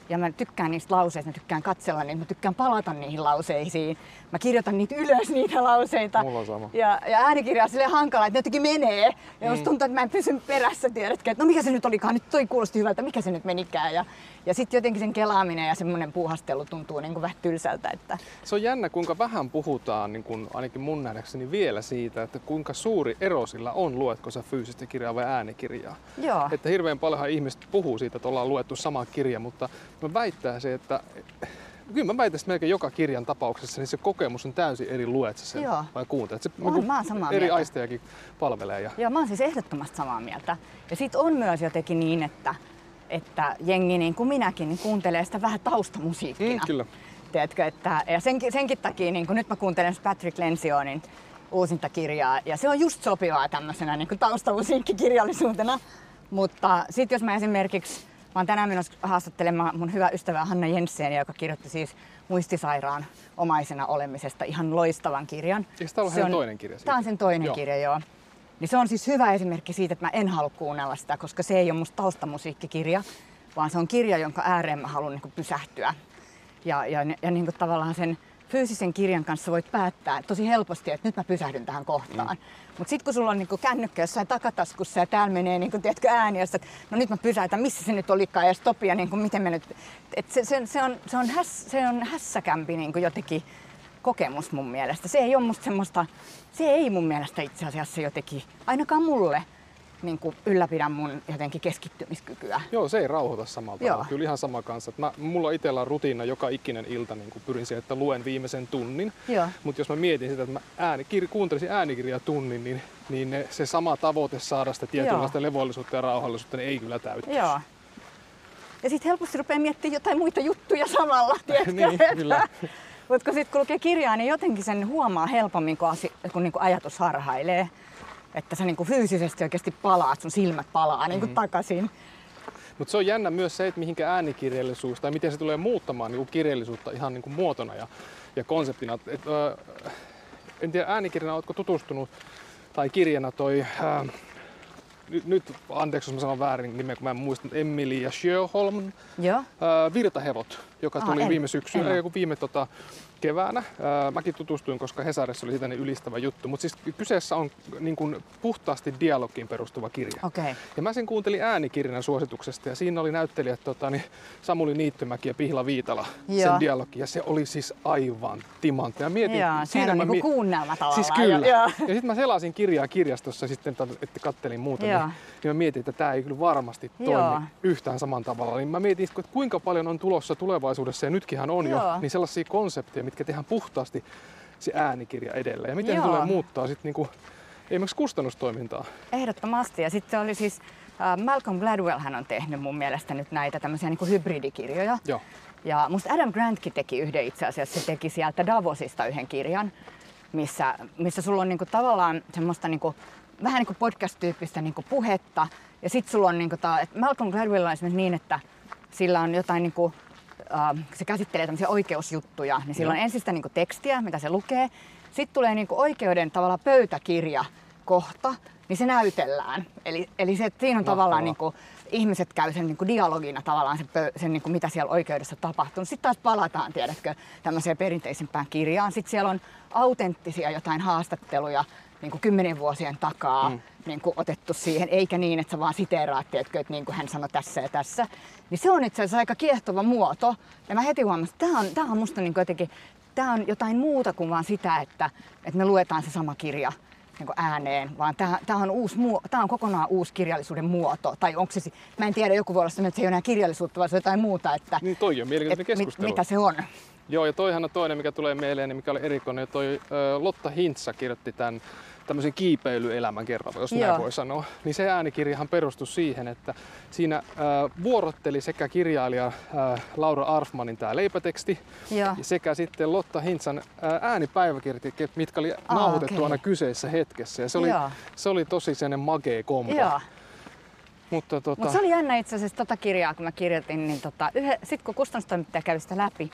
ja mä tykkään niistä lauseista, mä tykkään katsella niitä, mä tykkään palata niihin lauseisiin. Mä kirjoitan niitä ylös, niitä lauseita. Mulla on sama. Ja, ja äänikirja on silleen hankala, että ne jotenkin menee. Ja musta tuntuu, että mä en pysy perässä, tiedätkö, että no mikä se nyt olikaan, nyt toi kuulosti hyvältä, mikä se nyt menikään. Ja, ja sitten jotenkin sen kelaaminen ja semmoinen puuhastelu tuntuu niin kuin vähän tylsältä. Että... Se on jännä, kuinka vähän puhutaan, niin kun, ainakin mun nähdäkseni vielä siitä, että kuinka suuri ero sillä on, luetko sä fyysistä kirjaa vai äänikirjaa. Joo. Että hirveän paljonhan ihmiset puhuu siitä, että ollaan luettu sama kirja, mutta mä väittää se, että kyllä mä väitän, että melkein joka kirjan tapauksessa niin se kokemus on täysin eri luet sä sen Joo. vai kuuntelet. Se On, niin mä oon samaa eri mieltä. aistejakin palvelee. Ja... Joo, mä oon siis ehdottomasti samaa mieltä. Ja sit on myös jotenkin niin, että, että jengi niin kuin minäkin niin kuuntelee sitä vähän taustamusiikkina. Mm, kyllä. Tiedätkö, että, ja senkin, senkin takia niin kuin nyt mä kuuntelen Patrick Lencioni uusinta kirjaa ja se on just sopivaa tämmöisenä niin kuin taustamusiikkikirjallisuutena. Mutta sitten jos mä esimerkiksi, mä oon tänään menossa haastattelemaan mun hyvä ystävä Hanna Jensseniä, joka kirjoitti siis muistisairaan omaisena olemisesta ihan loistavan kirjan. Eikö tää ollut Se on- toinen kirja? Tää on sen toinen Joo. kirja, joo. Niin se on siis hyvä esimerkki siitä, että mä en halua kuunnella sitä, koska se ei ole musta taustamusiikkikirja, vaan se on kirja, jonka ääreen mä haluan niin pysähtyä. Ja, ja, ja niin kuin tavallaan sen fyysisen kirjan kanssa voit päättää tosi helposti, että nyt mä pysähdyn tähän kohtaan. Mm. Mutta sitten kun sulla on niinku kännykkä jossain takataskussa ja täällä menee niinku, tiedätkö, ääni, jossa, että no nyt mä pysäytän, missä se nyt olikaan ja stoppi ja niinku, miten me nyt... Et se, se, se, on, se, on häs, se on hässäkämpi niinku jotenkin kokemus mun mielestä. Se ei ole musta semmoista, se ei mun mielestä itse asiassa jotenkin, ainakaan mulle, niin kuin ylläpidä mun jotenkin keskittymiskykyä. Joo, se ei rauhoita samalla Joo. tavalla. Kyllä ihan sama kanssa. Että mä, mulla itsellä on rutiina joka ikinen ilta, niin kuin pyrin siihen, että luen viimeisen tunnin. Joo. Mutta jos mä mietin sitä, että mä ääni, kir, kuuntelisin äänikirjaa tunnin, niin, niin ne, se sama tavoite saada sitä tietynlaista levollisuutta ja rauhallisuutta, niin ei kyllä täyttyisi. Joo. Ja sitten helposti rupeaa miettimään jotain muita juttuja samalla, tiedätkö? Niin, kyllä. Mutta kun sitten kun lukee kirjaa, niin jotenkin sen huomaa helpommin, kun, asi, kun niinku ajatus harhailee. Että sä niinku fyysisesti oikeasti palaat, sun silmät palaa niinku Mm. takaisin. Mutta se on jännä myös se, että mihinkä äänikirjallisuus tai miten se tulee muuttamaan niin kirjallisuutta ihan niin kuin muotona ja, ja konseptina. Et, ö, en tiedä, äänikirjana oletko tutustunut tai kirjana toi, ää, nyt, nyt, anteeksi jos mä sanon väärin nimeä, kun mä en muista, Emilia Sjöholm, Joo. ää, Virtahevot. joka Ah, tuli en- viime en. joku viime tota, keväänä. Ää, mäkin tutustuin, koska Hesarissa oli siitä niin ylistävä juttu. Mutta siis kyseessä on niin kuin puhtaasti dialogiin perustuva kirja. Okei. Ja mä sen kuuntelin äänikirjan suosituksesta ja siinä oli näyttelijät tota, niin Samuli Niittymäki ja Pihla Viitala Joo. sen dialogi. Ja se oli siis aivan timanttia. Mä Mietin, Joo, sehän on mä niinku mi- kuunnelma tavallaan. Siis kyllä. Joo. Ja sitten mä selasin kirjaa kirjastossa sitten, että että kattelin muuta, Joo. niin, niin mä mietin, että tämä ei kyllä varmasti toimi Joo. yhtään saman tavalla. Niin mä mietin, että kuinka paljon on tulossa tulevaisuudessa, ja nytkinhän on jo, Joo. niin sellaisia konsepteja, mitkä tehdään puhtaasti se äänikirja edellä. Ja miten Joo. tulee muuttaa sitten niinku, esimerkiksi kustannustoimintaa. Ehdottomasti. Ja sitten oli siis, äh, Malcolm Gladwell hän on tehnyt mun mielestä nyt näitä tämmöisiä niin hybridikirjoja. Joo. Ja musta Adam Grantkin teki yhden itse asiassa, se teki sieltä Davosista yhden kirjan, missä, missä sulla on niinku tavallaan semmoista niinku, vähän niin kuin podcast-tyyppistä niinku puhetta. Ja sitten sulla on niinku tää, että Malcolm Gladwell on esimerkiksi niin, että sillä on jotain niinku, äh, se käsittelee tämmöisiä oikeusjuttuja, niin sillä on ensin sitä niinku tekstiä, mitä se lukee. Sitten tulee niinku oikeuden tavalla pöytäkirja kohta, niin se näytellään. Eli, eli se, siinä on tavallaan Mahtavaa. niinku, ihmiset käy sen niinku dialogina tavallaan sen, sen niinku, mitä siellä oikeudessa tapahtuu. Sitten taas palataan, tiedätkö, tämmöiseen perinteisempään kirjaan. Sitten siellä on autenttisia jotain haastatteluja niin kuin kymmenen vuosien takaa mm. niin kuin otettu siihen, eikä niin, että sä vaan siteeraat, tiedätkö, että niin kuin hän sanoi tässä ja tässä. Niin se on itse asiassa aika kiehtova muoto. Ja mä heti huomasin, että tämä on, tämä on musta niin kuin jotenkin, tämä on jotain muuta kuin vaan sitä, että, että me luetaan se sama kirja niin kuin ääneen, vaan tämä, tämä, on uusi, tämä on kokonaan uusi kirjallisuuden muoto. Tai onko se, mä en tiedä, joku voi olla sellainen, että se ei ole enää kirjallisuutta, vaan se on jotain muuta, että Niin toi on mielenkiintoinen et, mit, keskustelu. mitä se on. Joo, ja toihan on toinen, mikä tulee mieleen, niin mikä oli erikoinen. Toi Lotta Hintsa kirjoitti tämän tämmöisen kiipeilyelämän kerran, jos Joo. näin voi sanoa. Niin se äänikirjahan perustui siihen, että siinä ö, vuorotteli sekä kirjailija ö, Laura Arfmanin tämä leipäteksti, Joo. sekä sitten Lotta Hintsan ö, äänipäiväkirjat, mitkä oli nauhoitettu okei. aina kyseisessä hetkessä. Ja se oli, Joo. se oli tosi sellainen magee kombo. Joo. Mutta tota, Mutta se oli jännä itse asiassa tota kirjaa, kun mä kirjoitin, niin tota, sitten kun kustannustoimittaja kävi sitä läpi,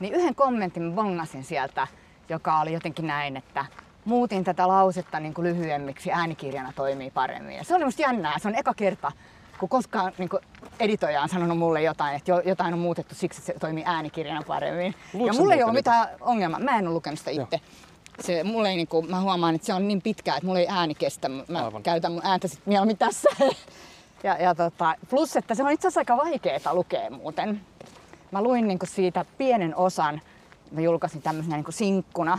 niin yhden kommentin mä bongasin sieltä, joka oli jotenkin näin, että muutin tätä lausetta niin kuin lyhyemmiksi, äänikirjana toimii paremmin. Ja se oli musta jännää, se on eka kerta, kun koskaan niin kuin editoija on sanonut mulle jotain, että jo- jotain on muutettu siksi, että se toimii äänikirjana paremmin. Luitko ja mulla ei ole niitä? mitään ongelmaa, mä en ole lukenut sitä itse. Se, mulle ei, niin kuin, mä huomaan, että se on niin pitkä, että mulla ei ääni kestä. Mä Aivan. käytän mun ääntä sit mieluummin tässä. Ja, ja tota, plus, että se on itse asiassa aika vaikeaa lukea muuten. Mä luin niinku siitä pienen osan, mä julkaisin tämmöisenä niinku sinkkuna,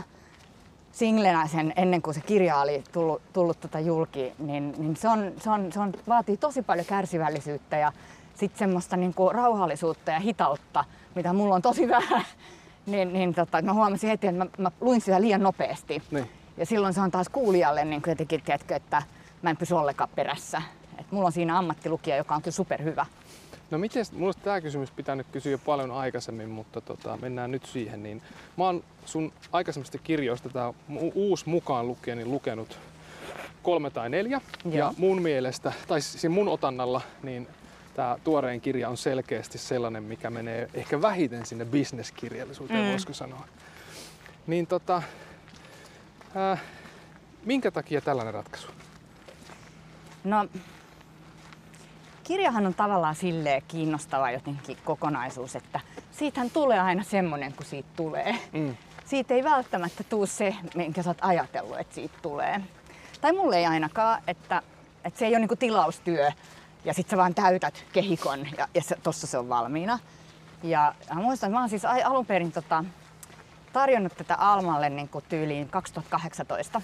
singlenä sen ennen kuin se kirja oli tullut, tullut tota julki, niin, niin se, on, se, on, se on, vaatii tosi paljon kärsivällisyyttä ja sitten semmoista niinku rauhallisuutta ja hitautta, mitä mulla on tosi vähän. Niin, niin tota, mä huomasin heti, että mä, mä luin sitä liian nopeasti. Niin. Ja silloin se on taas kuulijalle niin jotenkin, tiedätkö, että mä en pysy ollenkaan perässä. Et mulla on siinä ammattilukija, joka on kyllä superhyvä. No miten, mulla tämä kysymys pitänyt kysyä jo paljon aikaisemmin, mutta tota, mennään nyt siihen. Niin, mä oon sun aikaisemmista kirjoista tämä uusi mukaan lukien niin lukenut kolme tai neljä. Joo. Ja mun mielestä, tai siis mun otannalla, niin tämä tuorein kirja on selkeästi sellainen, mikä menee ehkä vähiten sinne bisneskirjallisuuteen, mm. voisiko sanoa. Niin tota, äh, minkä takia tällainen ratkaisu? No, kirjahan on tavallaan silleen kiinnostava jotenkin kokonaisuus, että siitähän tulee aina semmoinen, kun siitä tulee. Mm. Siitä ei välttämättä tule se, minkä sä oot ajatellut, että siitä tulee. Tai mulle ei ainakaan, että, että se ei ole niinku tilaustyö ja sit sä vaan täytät kehikon ja, ja se, tossa se on valmiina. Ja mä muistan, että mä oon siis alun perin tota, tarjonnut tätä Almalle niin kuin tyyliin 2018.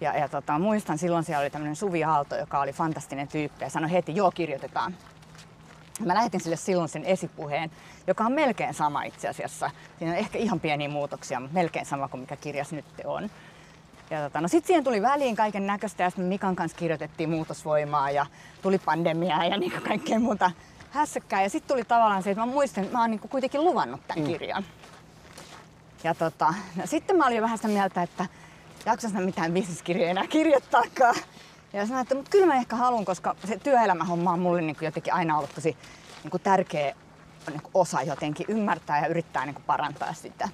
Ja, ja tota, muistan silloin siellä oli tämmöinen Suvi Aalto, joka oli fantastinen tyyppi ja sanoi heti, joo kirjoitetaan. Mä lähetin sille silloin sen esipuheen, joka on melkein sama itse asiassa. Siinä on ehkä ihan pieniä muutoksia, mutta melkein sama kuin mikä kirjas nyt on. Ja tota, no sitten siihen tuli väliin kaiken näköistä ja sitten Mikan kanssa kirjoitettiin muutosvoimaa ja tuli pandemiaa ja niin kaikkea muuta hässäkkää. Ja sitten tuli tavallaan se, että mä muistan, että mä oon niin kuitenkin luvannut tämän Mm. kirjan. Ja tota, no sitten mä olin jo vähän sitä mieltä, että jaksas mä mitään bisneskirjoja enää kirjoittaakaan. Ja sanoin, että mutta kyllä mä ehkä haluan, koska se työelämähomma on mulle niin jotenkin aina ollut tosi niin tärkeä niin osa jotenkin ymmärtää ja yrittää niin parantaa sitä.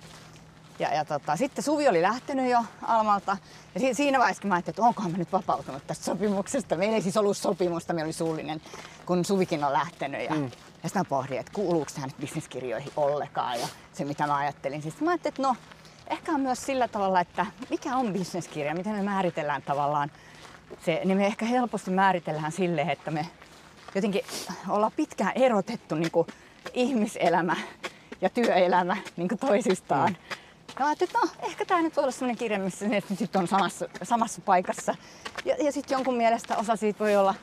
Ja, ja tota, sitten Suvi oli lähtenyt jo Almalta. Ja si- siinä vaiheessa mä ajattelin, että onkohan mä nyt vapautunut tästä sopimuksesta. Meillä ei siis ollut sopimusta, meillä oli suullinen, kun Suvikin on lähtenyt. Ja, mm. Ja sitten mä pohdin, että kuuluuko tämä nyt bisneskirjoihin ollenkaan ja se mitä mä ajattelin. Siis mä ajattelin, että no ehkä on myös sillä tavalla, että mikä on bisneskirja, miten me määritellään tavallaan se, niin me ehkä helposti määritellään sille, että me jotenkin ollaan pitkään erotettu niin kuin ihmiselämä ja työelämä niin kuin toisistaan. Mm. Ja ajattelin, että no, ehkä tämä nyt voi olla sellainen kirja, missä ne sitten on samassa, samassa paikassa. Ja, ja sitten jonkun mielestä osa siitä voi olla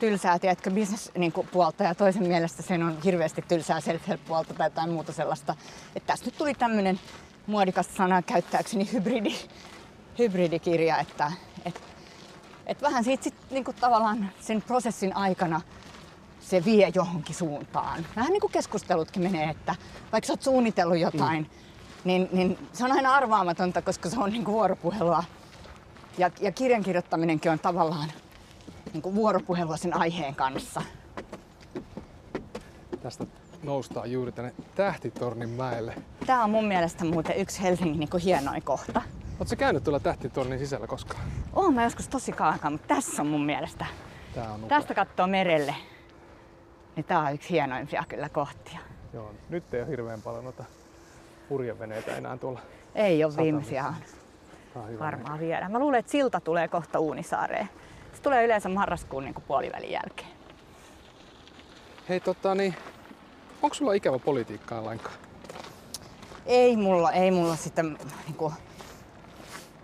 tylsää, tiedätkö, business-puolta niin ja toisen mielestä sen on hirveästi tylsää self-help-puolta tai jotain muuta sellaista. Että tässä nyt tuli tämmöinen muodikasta sanaa käyttääkseni hybridi, hybridikirja, että et, et vähän siitä sit, niinku tavallaan sen prosessin aikana se vie johonkin suuntaan. Vähän niin kuin keskustelutkin menee, että vaikka sä oot suunnitellut jotain, mm. niin, niin se on aina arvaamatonta, koska se on niin kuin vuoropuhelua. Ja, ja kirjan kirjoittaminenkin on tavallaan niin kuin vuoropuhelua sen aiheen kanssa. Tästä noustaan juuri tänne Tähtitornin mäelle. Tämä on mun mielestä muuten yksi Helsingin niin hienoin kohta. Oletko käynyt tuolla Tähtitornin sisällä koskaan? Oon mä joskus tosi kauan, mutta tässä on mun mielestä. Tää on Tästä katsoo merelle. Niin tää on yksi hienoimpia kyllä kohtia. Joo, nyt ei ole hirveän paljon noita purjeveneitä enää tuolla. Ei ole viimeisiä. Varmaan vielä. Mä luulen, että silta tulee kohta Uunisaareen. Se tulee yleensä marraskuun niin puolivälin jälkeen. Hei, tota, niin, onko sulla ikävä politiikkaa lainkaan? Ei mulla, ei mulla sitten niin kuin,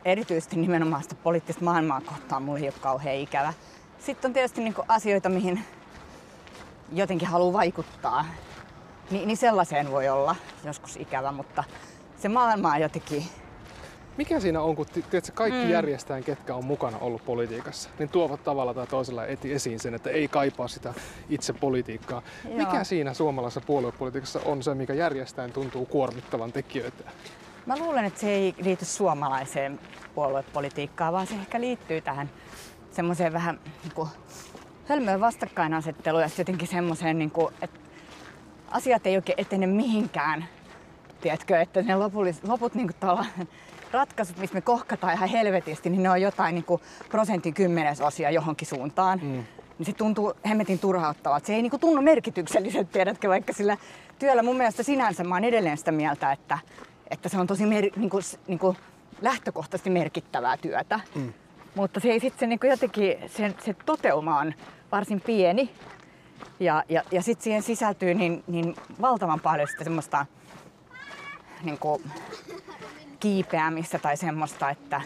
erityisesti nimenomaan sitä poliittista maailmaa kohtaan mulla ei ole kauhean ikävä. Sitten on tietysti niin kuin, asioita, mihin jotenkin haluaa vaikuttaa. Ni, niin sellaiseen voi olla joskus ikävä, mutta se maailma on jotenkin mikä siinä on, kun tiedätkö, kaikki mm. järjestäjän, ketkä on mukana ollut politiikassa, niin tuovat tavalla tai toisella eti esiin sen, että ei kaipaa sitä itse politiikkaa. Joo. Mikä siinä suomalaisessa puoluepolitiikassa on se, mikä järjestäjän tuntuu kuormittavan tekijöitä? Mä luulen, että se ei liity suomalaiseen puoluepolitiikkaan, vaan se ehkä liittyy tähän semmoiseen vähän niin kuin hölmöön vastakkainasetteluun ja jotenkin semmoiseen, niin kuin, että asiat ei oikein etene mihinkään. Tiedätkö, että ne lopullis, loput niin kuin, ratkaisut, missä me kohkataan ihan helvetisti, niin ne on jotain niin kuin prosentin kymmenesosia johonkin suuntaan. Mm. Niin se tuntuu hemmetin turhauttavalta. Se ei niin kuin tunnu merkitykselliseltä, tiedätkö, vaikka sillä työllä mun mielestä sinänsä mä oon edelleen sitä mieltä, että, että se on tosi mer, niin kuin, niin kuin lähtökohtaisesti merkittävää työtä. Mm. Mutta se ei sitten se niin jotenkin, se, se toteuma on varsin pieni. Ja, ja, ja sitten siihen sisältyy niin, niin valtavan paljon sitä semmoista niin kuin, kiipeämistä tai semmoista, että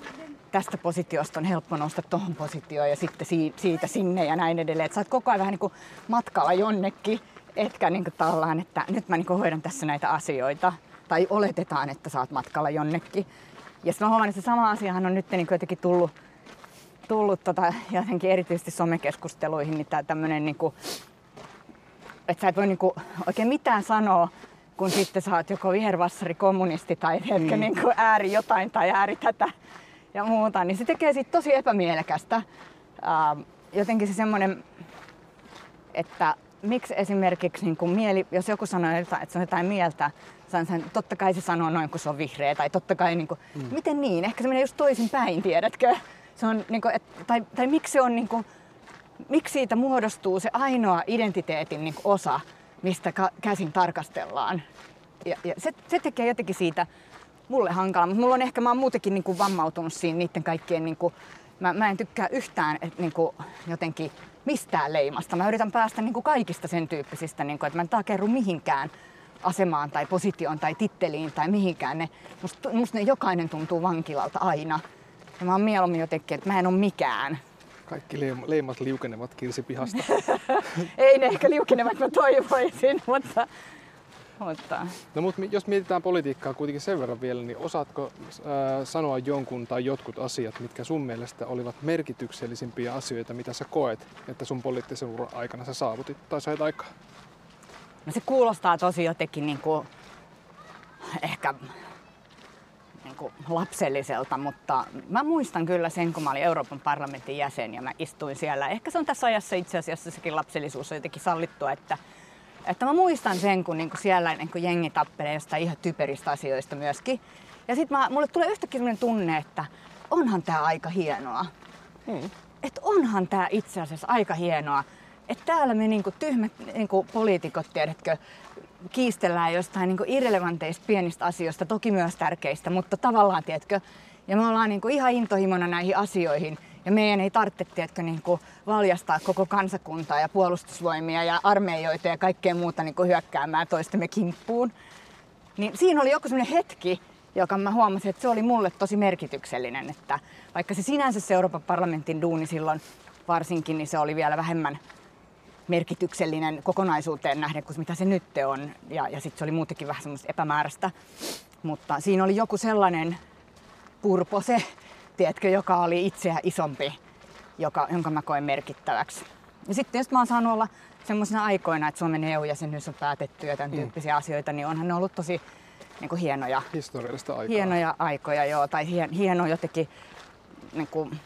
tästä positiosta on helppo nousta tuohon positioon ja sitten siitä sinne ja näin edelleen. Että sä oot koko ajan vähän niin kuin matkalla jonnekin, etkä niin kuin tallaan, että nyt mä niin kuin hoidan tässä näitä asioita. Tai oletetaan, että oot matkalla jonnekin. Ja sitten mä huomaan, että se sama asiahan on nyt niin kuin jotenkin tullut, tullut tota, jotenkin erityisesti somekeskusteluihin, niin tää tämmönen niin että sä et voi niin kuin oikein mitään sanoa kun sitten sä oot joko vihervassari, kommunisti tai mm. niin kuin ääri jotain tai ääri tätä ja muuta, niin se tekee siitä tosi epämielekästä. Ähm, jotenkin se semmoinen, että miksi esimerkiksi niin kuin mieli, jos joku sanoo, että se on jotain mieltä, sen, totta kai se sanoo noin, kun se on vihreä, tai totta kai, niin kuin, mm. miten niin? Ehkä se menee just toisin päin, tiedätkö? Se on, niin kuin, et, tai, tai miksi se on, niin kuin, miksi siitä muodostuu se ainoa identiteetin niin kuin, osa, mistä käsin tarkastellaan. Ja, ja se, se tekee jotenkin siitä mulle hankala, mutta mulla on ehkä, mä oon muutenkin niin kuin vammautunut siinä niiden kaikkien, niin kuin, mä, mä en tykkää yhtään että niin kuin, jotenkin mistään leimasta. Mä yritän päästä niin kuin kaikista sen tyyppisistä, niin kuin, että mä en takerru mihinkään asemaan tai positioon tai titteliin tai mihinkään. Ne, musta, musta ne jokainen tuntuu vankilalta aina. Ja mä oon mieluummin jotenkin, että mä en ole mikään. Kaikki leimat liukenevat kirsipihasta. Ei ne ehkä liukenevat, mä toivoisin, mutta... mutta... No mutta jos mietitään politiikkaa kuitenkin sen verran vielä, niin osaatko äh, sanoa jonkun tai jotkut asiat, mitkä sun mielestä olivat merkityksellisimpiä asioita, mitä sä koet, että sun poliittisen uran aikana sä saavutit tai sait aikaa? No se kuulostaa tosi jotenkin niin kuin, ehkä niin kuin lapselliselta, mutta mä muistan kyllä sen, kun mä olin Euroopan parlamentin jäsen ja mä istuin siellä. Ehkä se on tässä ajassa itse asiassa sekin lapsellisuus on jotenkin sallittua, että, että mä muistan sen, kun, niin kuin siellä niin kuin jengi tappelee jostain ihan typeristä asioista myöskin. Ja sitten mulle tulee yhtäkkiä sellainen tunne, että onhan tämä aika hienoa. Hmm. Että onhan tämä itse asiassa aika hienoa, että täällä me niinku tyhmät niinku poliitikot, tiedätkö, kiistellään jostain niinku irrelevanteista pienistä asioista, toki myös tärkeistä, mutta tavallaan, tiedätkö, ja me ollaan niinku ihan intohimona näihin asioihin. Ja meidän ei tarvitse tiedätkö, niin kuin valjastaa koko kansakuntaa ja puolustusvoimia ja armeijoita ja kaikkea muuta niin kuin hyökkäämään toistemme kimppuun. Niin siinä oli joku sellainen hetki, joka mä huomasin, että se oli mulle tosi merkityksellinen. Että vaikka se sinänsä se Euroopan parlamentin duuni silloin varsinkin, niin se oli vielä vähemmän merkityksellinen kokonaisuuteen nähden kuin mitä se nyt on. Ja, ja sitten se oli muutenkin vähän semmoista epämääräistä. Mutta siinä oli joku sellainen purpose, tiedätkö, joka oli itseä isompi, joka, jonka mä koen merkittäväksi. Ja sitten jos mä oon saanut olla semmoisena aikoina, että Suomen EU-jäsenyys on päätetty ja tämän mm. tyyppisiä asioita, niin onhan ne ollut tosi niin kuin hienoja, Historiallista aikaa. hienoja aikoja, joo, tai hien, hieno jotenkin niin kuin,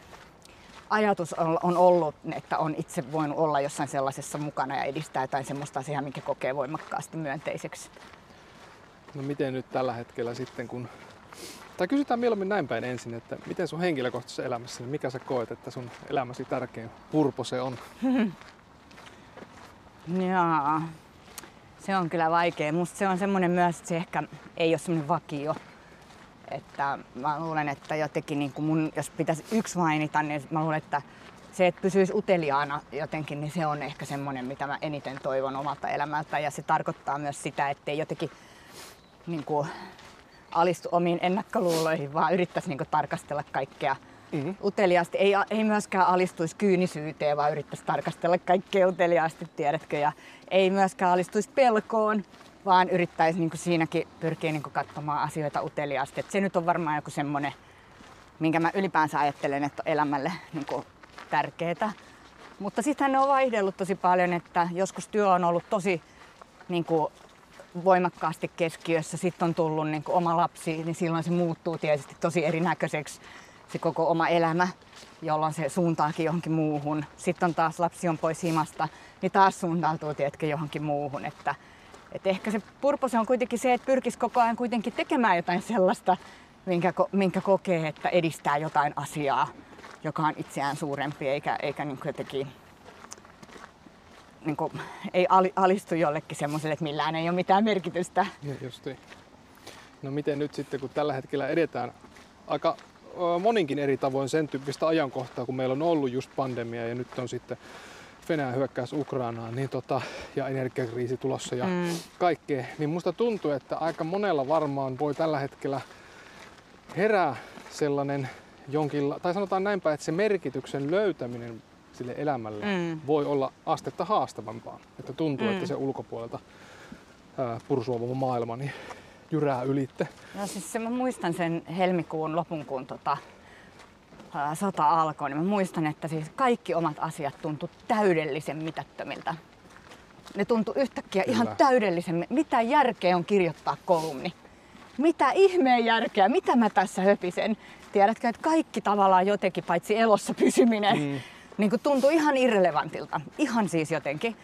ajatus on, ollut, että on itse voinut olla jossain sellaisessa mukana ja edistää jotain semmoista asiaa, minkä kokee voimakkaasti myönteiseksi. No miten nyt tällä hetkellä sitten, kun... Tai kysytään mieluummin näin päin ensin, että miten sun henkilökohtaisessa elämässä, niin mikä sä koet, että sun elämäsi tärkein purpose on? Jaa, se on kyllä vaikea. Musta se on semmoinen myös, että se ehkä ei ole semmoinen vakio. Että mä luulen, että jotenkin niin kuin mun, jos pitäisi yksi mainita, niin mä luulen, että se, että pysyisi uteliaana jotenkin, niin se on ehkä semmoinen, mitä mä eniten toivon omalta elämältä. Ja se tarkoittaa myös sitä, ettei jotenkin niin kuin, alistu omiin ennakkoluuloihin, vaan yrittäisi niin kuin, tarkastella kaikkea mm-hmm. uteliaasti. Ei, ei myöskään alistuisi kyynisyyteen, vaan yrittäisi tarkastella kaikkea uteliaasti, tiedätkö. Ja ei myöskään alistuisi pelkoon, vaan yrittäisi niin kuin siinäkin pyrkiä niin kuin katsomaan asioita uteliaasti. Et se nyt on varmaan joku semmoinen, minkä mä ylipäänsä ajattelen, että on elämälle niin kuin tärkeää. Mutta sittenhän ne on vaihdellut tosi paljon, että joskus työ on ollut tosi niin kuin, voimakkaasti keskiössä. Sitten on tullut niin kuin, oma lapsi, niin silloin se muuttuu tietysti tosi erinäköiseksi se koko oma elämä, jolloin se suuntaakin johonkin muuhun. Sitten on taas lapsi on pois himasta, niin taas suuntautuu tietenkin johonkin muuhun. Että, että ehkä se purpose on kuitenkin se, että pyrkisi koko ajan kuitenkin tekemään jotain sellaista, minkä, minkä kokee, että edistää jotain asiaa, joka on itseään suurempi, eikä, eikä niin jotenkin niin kuin, ei alistu jollekin semmoiselle, että millään ei ole mitään merkitystä. Ja justi. No miten nyt sitten, kun tällä hetkellä edetään aika moninkin eri tavoin sen tyyppistä ajankohtaa, kun meillä on ollut just pandemia ja nyt on sitten Venäjän hyökkäys Ukrainaan niin tota, ja energiakriisi tulossa ja mm. kaikkea, niin musta tuntuu, että aika monella varmaan voi tällä hetkellä herää sellainen jonkinla, tai sanotaan näinpä, että se merkityksen löytäminen sille elämälle mm. voi olla astetta haastavampaa. Että tuntuu, mm. että se ulkopuolelta pursuava maailma niin jyrää ylitte. No siis se, mä muistan sen helmikuun lopun, kun tota, ää, sota alkoi, niin mä muistan, että siis kaikki omat asiat tuntu täydellisen mitättömiltä. Ne tuntu yhtäkkiä Kyllä. ihan täydellisen. Mitä järkeä on kirjoittaa kolumni? Mitä ihmeen järkeä? Mitä mä tässä höpisen? Tiedätkö, että kaikki tavallaan jotenkin, paitsi elossa pysyminen, mm. niin kuin tuntui ihan irrelevantilta. Ihan siis jotenkin.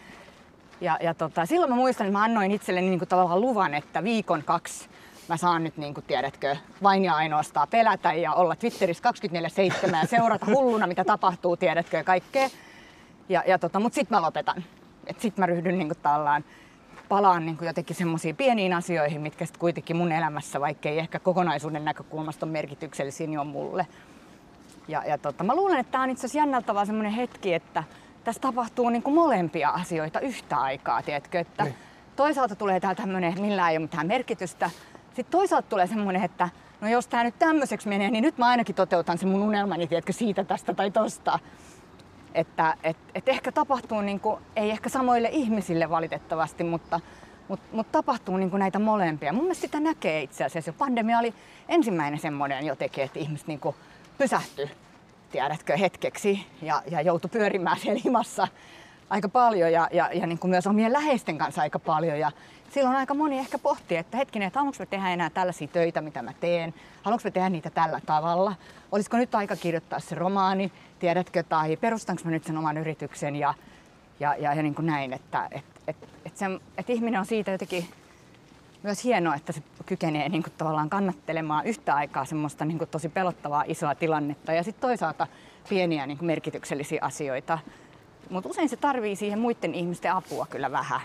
Ja, ja tota, silloin mä muistan, että mä annoin itselleni niin kuin tavallaan luvan, että viikon kaksi mä saan nyt, niin kuin tiedätkö, vain ja ainoastaan pelätä ja olla Twitterissä 24-7 ja seurata hulluna, mitä tapahtuu, tiedätkö, ja kaikkea. Ja, ja tota, mutta sitten mä lopetan. Että sitten mä ryhdyn niin kuin tallaan palaan niin kuin jotenkin semmoisiin pieniin asioihin, mitkä sitten kuitenkin mun elämässä, vaikka ei ehkä kokonaisuuden näkökulmasta ole merkityksellisiä, niin on mulle. Ja, ja tota, mä luulen, että tämä on itse asiassa jännältä semmoinen hetki, että tässä tapahtuu niin kuin molempia asioita yhtä aikaa, tiedätkö? Että niin. toisaalta tulee tää tämmöinen, että millään ei ole mitään merkitystä. Sitten toisaalta tulee semmoinen, että no jos tämä nyt tämmöiseksi menee, niin nyt mä ainakin toteutan se mun unelmani, tiedätkö, siitä, tästä tai tosta. Että et, et ehkä tapahtuu, niin kuin, ei ehkä samoille ihmisille valitettavasti, mutta, mutta, mutta tapahtuu niin näitä molempia. Mun mielestä sitä näkee itse asiassa. Pandemia oli ensimmäinen semmoinen jotenkin, että ihmiset niin pysähtyi tiedätkö, hetkeksi ja, ja joutui pyörimään siellä himassa aika paljon ja, ja, ja niin myös omien läheisten kanssa aika paljon. Ja silloin aika moni ehkä pohtii, että hetkinen, että haluanko mä tehdä enää tällaisia töitä, mitä mä teen? Haluanko mä tehdä niitä tällä tavalla? Olisiko nyt aika kirjoittaa se romaani, tiedätkö, tai perustanko mä nyt sen oman yrityksen ja, ja, ja, ja niin kuin näin, että et, et, et se, et ihminen on siitä jotenkin myös hienoa, että se kykenee niin kuin, tavallaan kannattelemaan yhtä aikaa semmoista niin kuin, tosi pelottavaa isoa tilannetta ja sitten toisaalta pieniä niin kuin, merkityksellisiä asioita. Mutta usein se tarvii siihen muiden ihmisten apua kyllä vähän.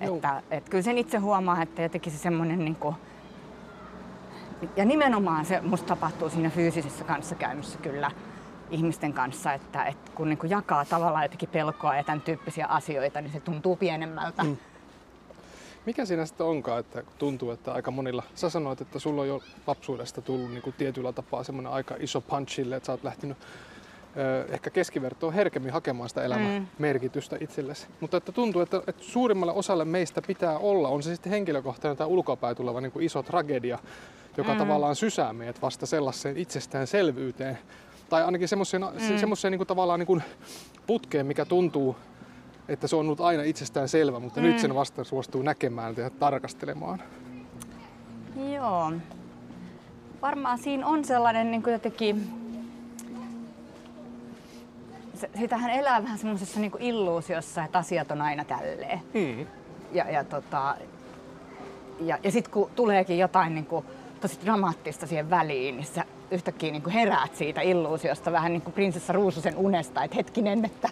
Että, et kyllä sen itse huomaa, että jotenkin se semmoinen niin kuin, ja nimenomaan se musta tapahtuu siinä fyysisessä kanssakäymissä kyllä ihmisten kanssa, että, että kun niin kuin jakaa tavallaan jotenkin pelkoa ja tämän tyyppisiä asioita, niin se tuntuu pienemmältä. Mm. Mikä siinä sitten onkaan, että tuntuu, että aika monilla, sä sanoit, että sulla on jo lapsuudesta tullut niin kuin tietyllä tapaa semmoinen aika iso punchille, että sä oot lähtenyt ehkä keskivertoon herkemmin hakemaan sitä elämän mm. merkitystä itsellesi. Mutta että tuntuu, että, että suurimmalle osalle meistä pitää olla, on se sitten henkilökohtainen tai ulkopäin tuleva niin kuin iso tragedia, joka mm. tavallaan sysää meidät vasta sellaiseen itsestäänselvyyteen. Tai ainakin semmoiseen, mm. semmoiseen niin kuin tavallaan niin kuin putkeen, mikä tuntuu, että se on ollut aina itsestään selvä, mutta mm. nyt sen vasta suostuu näkemään ja tarkastelemaan. Joo. Varmaan siinä on sellainen niin kuin jotenkin sitähän elää vähän semmoisessa niinku illuusiossa, että asiat on aina tälleen. Mm. Ja, ja, tota, ja, ja sitten kun tuleekin jotain niinku tosi dramaattista siihen väliin, niin sä yhtäkkiä niinku heräät siitä illuusiosta vähän niin kuin prinsessa Ruususen unesta, että hetkinen, että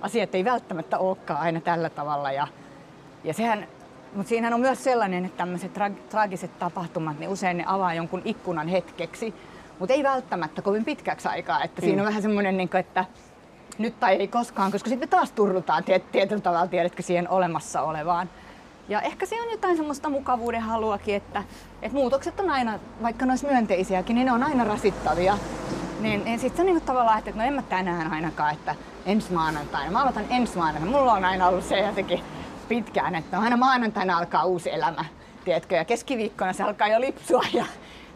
asiat ei välttämättä olekaan aina tällä tavalla. Ja, ja sehän, mutta siinähän on myös sellainen, että tämmöiset tra- traagiset tapahtumat, niin usein ne avaa jonkun ikkunan hetkeksi, mutta ei välttämättä kovin pitkäksi aikaa. Että mm. siinä on vähän semmoinen, niin että nyt tai ei koskaan, koska sitten me taas turrutaan tiet, tietyllä tavalla, tiedätkö, siihen olemassa olevaan. Ja ehkä se on jotain semmoista mukavuuden haluakin, että, että muutokset on aina, vaikka ne olisi myönteisiäkin, niin ne on aina rasittavia. Niin, niin sitten se niin tavallaan, että no en mä tänään ainakaan, että ensi maanantaina. Mä aloitan ensi maanantaina. Mulla on aina ollut se jotenkin pitkään, että no aina maanantaina alkaa uusi elämä. Tiedätkö? Ja keskiviikkona se alkaa jo lipsua ja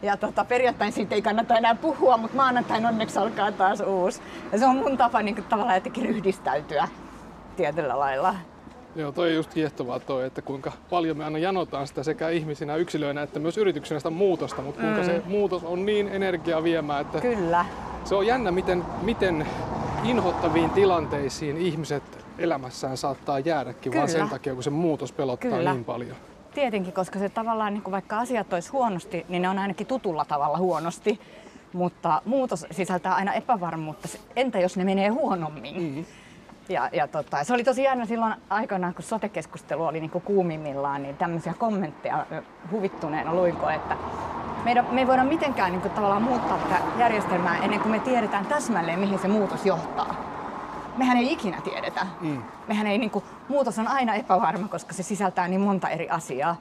ja tota, perjantain siitä ei kannata enää puhua, mutta maanantain onneksi alkaa taas uusi. Ja se on mun tapa niin kuin, tavallaan jotenkin ryhdistäytyä tietyllä lailla. Joo, toi on just kiehtovaa toi, että kuinka paljon me aina janotaan sitä sekä ihmisinä, yksilöinä että myös yrityksenä sitä muutosta, mutta kuinka mm. se muutos on niin energiaa viemään, että Kyllä. se on jännä, miten, miten inhottaviin tilanteisiin ihmiset elämässään saattaa jäädäkin, Kyllä. vaan sen takia, kun se muutos pelottaa Kyllä. niin paljon. Tietenkin, koska se tavallaan, niin vaikka asiat olisi huonosti, niin ne on ainakin tutulla tavalla huonosti. Mutta muutos sisältää aina epävarmuutta. Entä jos ne menee huonommin? Mm-hmm. Ja, ja tota, se oli tosi jännä silloin aikanaan, kun sote-keskustelu oli niin kuin kuumimmillaan, niin tämmöisiä kommentteja huvittuneena luinko, että meidän, me ei voida mitenkään niin kuin, tavallaan muuttaa tätä järjestelmää ennen kuin me tiedetään täsmälleen, mihin se muutos johtaa mehän ei ikinä tiedetä. Mm. Mehän ei, niin kuin, muutos on aina epävarma, koska se sisältää niin monta eri asiaa.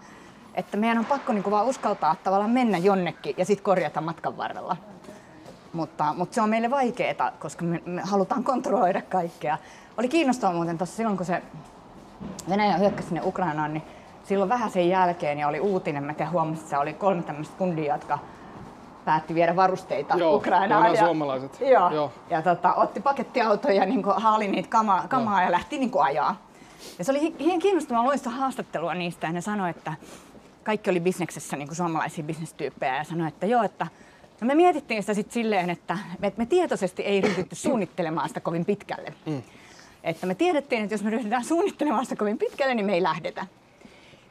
Että meidän on pakko niin kuin, vaan uskaltaa tavallaan mennä jonnekin ja sitten korjata matkan varrella. Mutta, mutta se on meille vaikeaa, koska me, me halutaan kontrolloida kaikkea. Oli kiinnostavaa muuten tuossa silloin, kun se Venäjä hyökkäsi sinne Ukrainaan, niin silloin vähän sen jälkeen ja oli uutinen, mä huomasin, että oli kolme tämmöistä kundia, jotka päätti viedä varusteita Joo, Ukrainaan. Ja, suomalaiset. Joo, Joo. ja tota, otti pakettiautoja ja niin haali niitä kamaa, kamaa ja lähti niin ajaa. Ja se oli hien kiinnostavaa loista haastattelua niistä ja ne sanoi, että kaikki oli bisneksessä niin suomalaisia bisnestyyppejä ja sanoi, että joo, että no me mietittiin sitä sitten silleen, että me, me tietoisesti ei ryhdytty suunnittelemaan sitä kovin pitkälle. Mm. Että me tiedettiin, että jos me ryhdytään suunnittelemaan sitä kovin pitkälle, niin me ei lähdetä.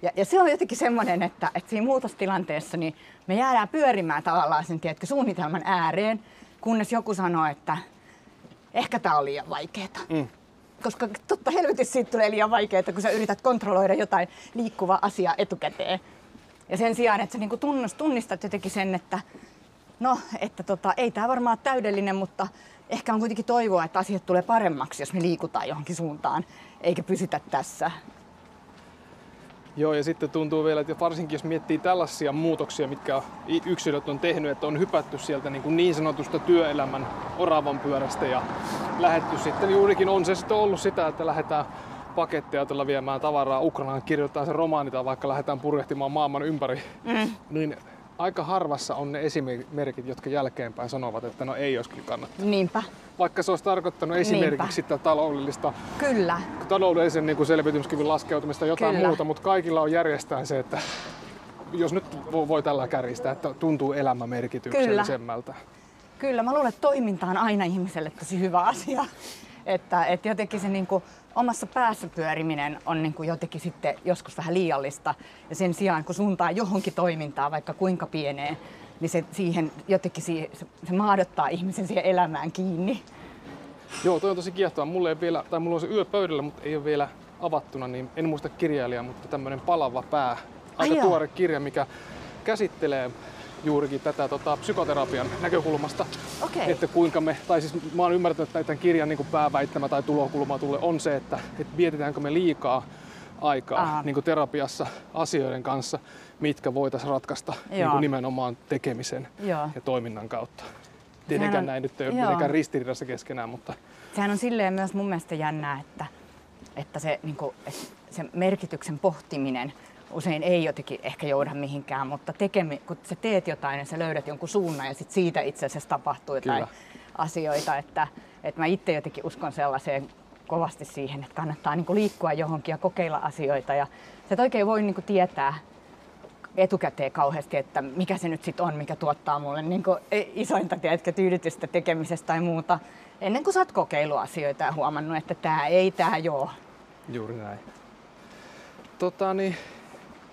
Ja, ja se on jotenkin semmoinen, että, että siinä muutostilanteessa niin me jäädään pyörimään tavallaan sen tiedätkö, suunnitelman ääreen, kunnes joku sanoo, että ehkä tämä on liian vaikeaa. Mm. Koska totta helvetissä siitä tulee liian vaikeaa, kun sä yrität kontrolloida jotain liikkuvaa asiaa etukäteen. Ja sen sijaan, että sä niinku tunnistat jotenkin sen, että no, että tota, ei tämä varmaan ole täydellinen, mutta ehkä on kuitenkin toivoa, että asiat tulee paremmaksi, jos me liikutaan johonkin suuntaan, eikä pysytä tässä. Joo, ja sitten tuntuu vielä, että varsinkin jos miettii tällaisia muutoksia, mitkä yksilöt on tehnyt, että on hypätty sieltä niin, kuin niin sanotusta työelämän oravan pyörästä ja lähetty sitten juurikin on se sitten ollut sitä, että lähdetään pakettiautolla viemään tavaraa Ukrainaan, kirjoittaa se romaani tai vaikka lähdetään purjehtimaan maailman ympäri, mm. niin aika harvassa on ne esimerkit, jotka jälkeenpäin sanovat, että no ei olisi kyllä kannattanut. Niinpä. Vaikka se olisi tarkoittanut esimerkiksi Niinpä. sitä taloudellista, kyllä. taloudellisen niin kuin selviytymiskyvyn laskeutumista jotain kyllä. muuta, mutta kaikilla on järjestään se, että jos nyt voi tällä kärjistää, että tuntuu elämä merkityksellisemmältä. Kyllä. Kyllä, mä luulen, että toiminta on aina ihmiselle tosi hyvä asia. Että, että jotenkin se niin kuin, omassa päässä pyöriminen on niin kuin jotenkin sitten joskus vähän liiallista. Ja sen sijaan, kun suuntaa johonkin toimintaa, vaikka kuinka pieneen, niin se, siihen jotenkin siihen, se, se maadottaa ihmisen siihen elämään kiinni. Joo, toi on tosi kiehtova. Mulla, ei vielä, tai mulla on se yö pöydällä, mutta ei ole vielä avattuna, niin en muista kirjailijaa, mutta tämmöinen palava pää. Aika Ai tuore kirja, mikä käsittelee juurikin tätä tota, psykoterapian näkökulmasta. Okei. Että kuinka me, tai siis mä oon ymmärtänyt, että tämän kirjan niin pääväittämä tai tulokulma tulee on se, että, että mietitäänkö me liikaa aikaa Aa. niin terapiassa asioiden kanssa, mitkä voitaisiin ratkaista niin kuin nimenomaan tekemisen Joo. ja toiminnan kautta. Tietenkään on- näin nyt ei ole mitenkään ristiriidassa keskenään, mutta Sehän on silleen myös mun mielestä jännää, että, että se, niin kuin, että se merkityksen pohtiminen usein ei jotenkin ehkä jouda mihinkään, mutta tekemi, kun sä teet jotain ja sä löydät jonkun suunnan ja sit siitä itse asiassa tapahtuu jotain Kyllä. asioita, että, että mä itse jotenkin uskon sellaiseen kovasti siihen, että kannattaa niin liikkua johonkin ja kokeilla asioita ja sä et oikein voi niin tietää etukäteen kauheasti, että mikä se nyt sitten on, mikä tuottaa mulle niin isointa tiedätkö, tyydytystä tekemisestä tai muuta, ennen kuin sä oot kokeillut asioita ja huomannut, että tämä ei, tämä joo. juuri näin. Tota, niin,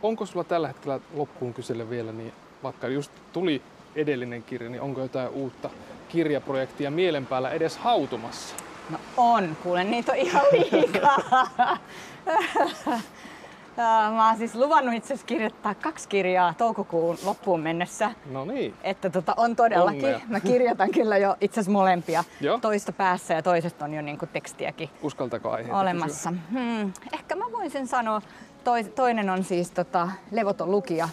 onko sulla tällä hetkellä loppuun kysellä vielä, niin vaikka just tuli edellinen kirja, niin onko jotain uutta kirjaprojektia mielen päällä edes hautumassa? No on, kuulen, niitä on ihan liikaa. Ää, Mä oon siis luvannut itse asiassa kirjoittaa kaksi kirjaa toukokuun loppuun mennessä. No niin, Että tota, on todellakin. Onnea. Mä kirjoitan kyllä jo itse asiassa molempia. Joo. Toista päässä ja toisesta on jo niinku tekstiäkin uskaltako aiheita olemassa. Hmm. Ehkä mä voisin sanoa, toinen on siis tota, Levoton lukija,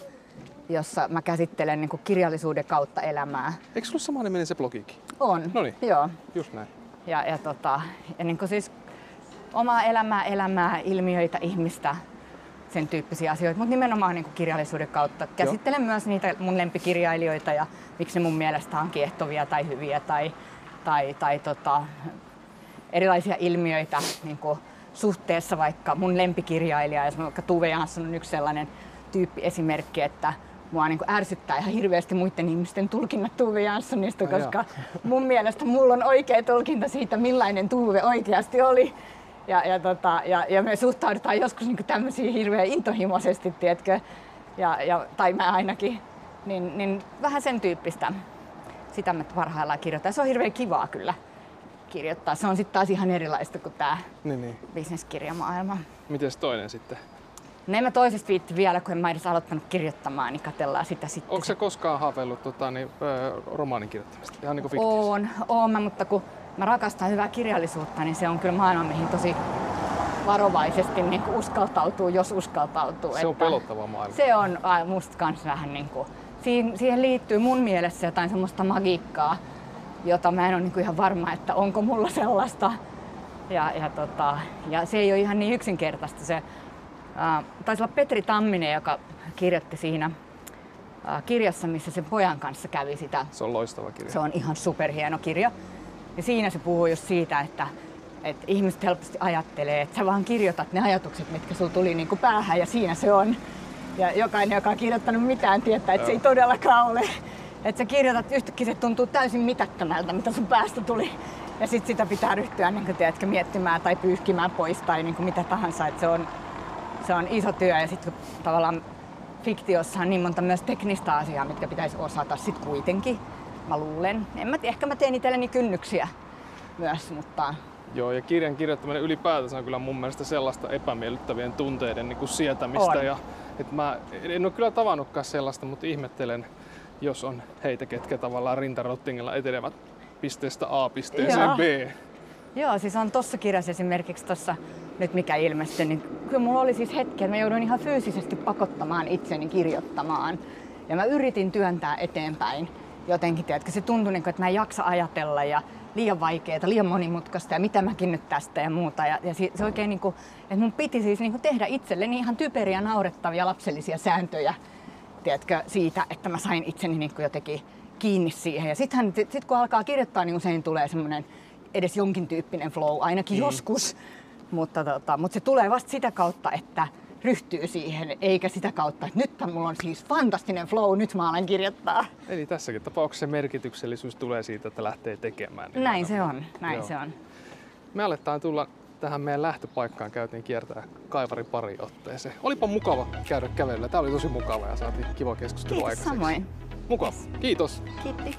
jossa mä käsittelen niinku kirjallisuuden kautta elämää. Eikö sulla sama niminen se blogikin? On. Noniin. Joo. Just näin. Ja, ja, tota, ja niin siis omaa elämää, elämää, ilmiöitä, ihmistä, sen tyyppisiä asioita, mutta nimenomaan niin kirjallisuuden kautta. Käsittelen myös niitä mun lempikirjailijoita ja miksi ne mun mielestä on kiehtovia tai hyviä tai, tai, tai tota, erilaisia ilmiöitä niin suhteessa vaikka mun lempikirjailija, ja vaikka Tuve Jansson on yksi sellainen tyyppi esimerkki, että mua niin ärsyttää ihan hirveästi muiden ihmisten tulkinnat Tuve Janssonista, koska mun mielestä mulla on oikea tulkinta siitä, millainen Tuve oikeasti oli. Ja, ja, tota, ja, ja me suhtaudutaan joskus niin tämmöisiin hirveän intohimoisesti, tiedätkö, ja, ja, tai mä ainakin, niin, niin vähän sen tyyppistä. Sitä mä parhaillaan kirjoitan. Se on hirveän kivaa kyllä kirjoittaa. Se on sitten taas ihan erilaista kuin tämä Niin, niin. bisneskirjamaailma. Mites toinen sitten? No en mä toisesta viitti vielä, kun en mä edes aloittanut kirjoittamaan, niin katellaan sitä sitten. Onko se koskaan haaveillut tota, niin, romaanin kirjoittamista? Ihan niin kuin fiktiossa. On, oon mä, mutta kun mä rakastan hyvää kirjallisuutta, niin se on kyllä maailma, mihin tosi varovaisesti niin kuin uskaltautuu, jos uskaltautuu. Se on että pelottava maailma. Se on musta kans vähän niin kuin, siihen, siihen liittyy mun mielessä jotain semmoista magiikkaa, jota mä en ole niin kuin ihan varma, että onko mulla sellaista. Ja, ja, tota, ja se ei ole ihan niin yksinkertaista. Se, ää, taisi olla Petri Tamminen, joka kirjoitti siinä ää, kirjassa, missä sen pojan kanssa kävi sitä Se on loistava kirja. se on ihan superhieno kirja. Ja siinä se puhuu just siitä, että, että ihmiset helposti ajattelee, että sä vaan kirjoitat ne ajatukset, mitkä sulla tuli niin kuin päähän ja siinä se on. Ja jokainen, joka on kirjoittanut mitään, tietää, että se ei todellakaan ole. Että sä kirjoitat yhtäkkiä, se tuntuu täysin mitättömältä, mitä sun päästä tuli. Ja sitten sitä pitää ryhtyä niin kuin, tiedätkö, miettimään tai pyyhkimään pois tai niin kuin mitä tahansa. Että se, on, se on iso työ ja sitten tavallaan fiktiossa on niin monta myös teknistä asiaa, mitkä pitäisi osata sit kuitenkin. Mä luulen. En mä, ehkä mä teen itselleni kynnyksiä myös, mutta Joo, ja kirjan kirjoittaminen ylipäätänsä on kyllä mun mielestä sellaista epämiellyttävien tunteiden niin kuin sietämistä. On. Ja, et mä en ole kyllä tavannutkaan sellaista, mutta ihmettelen, jos on heitä, ketkä tavallaan rintarottingilla etenevät pisteestä A pisteeseen Joo. B. Joo, siis on tossa kirjassa esimerkiksi tossa nyt mikä ilmestyi, niin kyllä mulla oli siis hetki, että mä jouduin ihan fyysisesti pakottamaan itseni kirjoittamaan. Ja mä yritin työntää eteenpäin jotenkin, tiedätkö, se tuntui niin kuin, että mä en jaksa ajatella ja liian vaikeaa, liian monimutkaista ja mitä mäkin nyt tästä ja muuta. Ja, ja se oikein niin kuin, että mun piti siis niin kuin tehdä itselleni ihan typeriä, naurettavia lapsellisia sääntöjä, tiedätkö, siitä, että mä sain itseni niin kuin jotenkin kiinni siihen. Ja sitten sit kun alkaa kirjoittaa, niin usein tulee semmoinen edes jonkin tyyppinen flow, ainakin mm. joskus. Mutta, tota, mutta se tulee vasta sitä kautta, että ryhtyy siihen, eikä sitä kautta, että nyt mulla on siis fantastinen flow, nyt mä alan kirjoittaa. Eli tässäkin tapauksessa se merkityksellisyys tulee siitä, että lähtee tekemään. niin Näin se on, näin Joo. se on. Me aletaan tulla tähän meidän lähtöpaikkaan käytiin kiertää kaivari pari otteeseen. Olipa mukava käydä kävelyllä. Tämä oli tosi mukava ja saatiin kiva keskustelu Kiitos aikaiseksi. samoin. Mukava. Kiitos. Kiitti.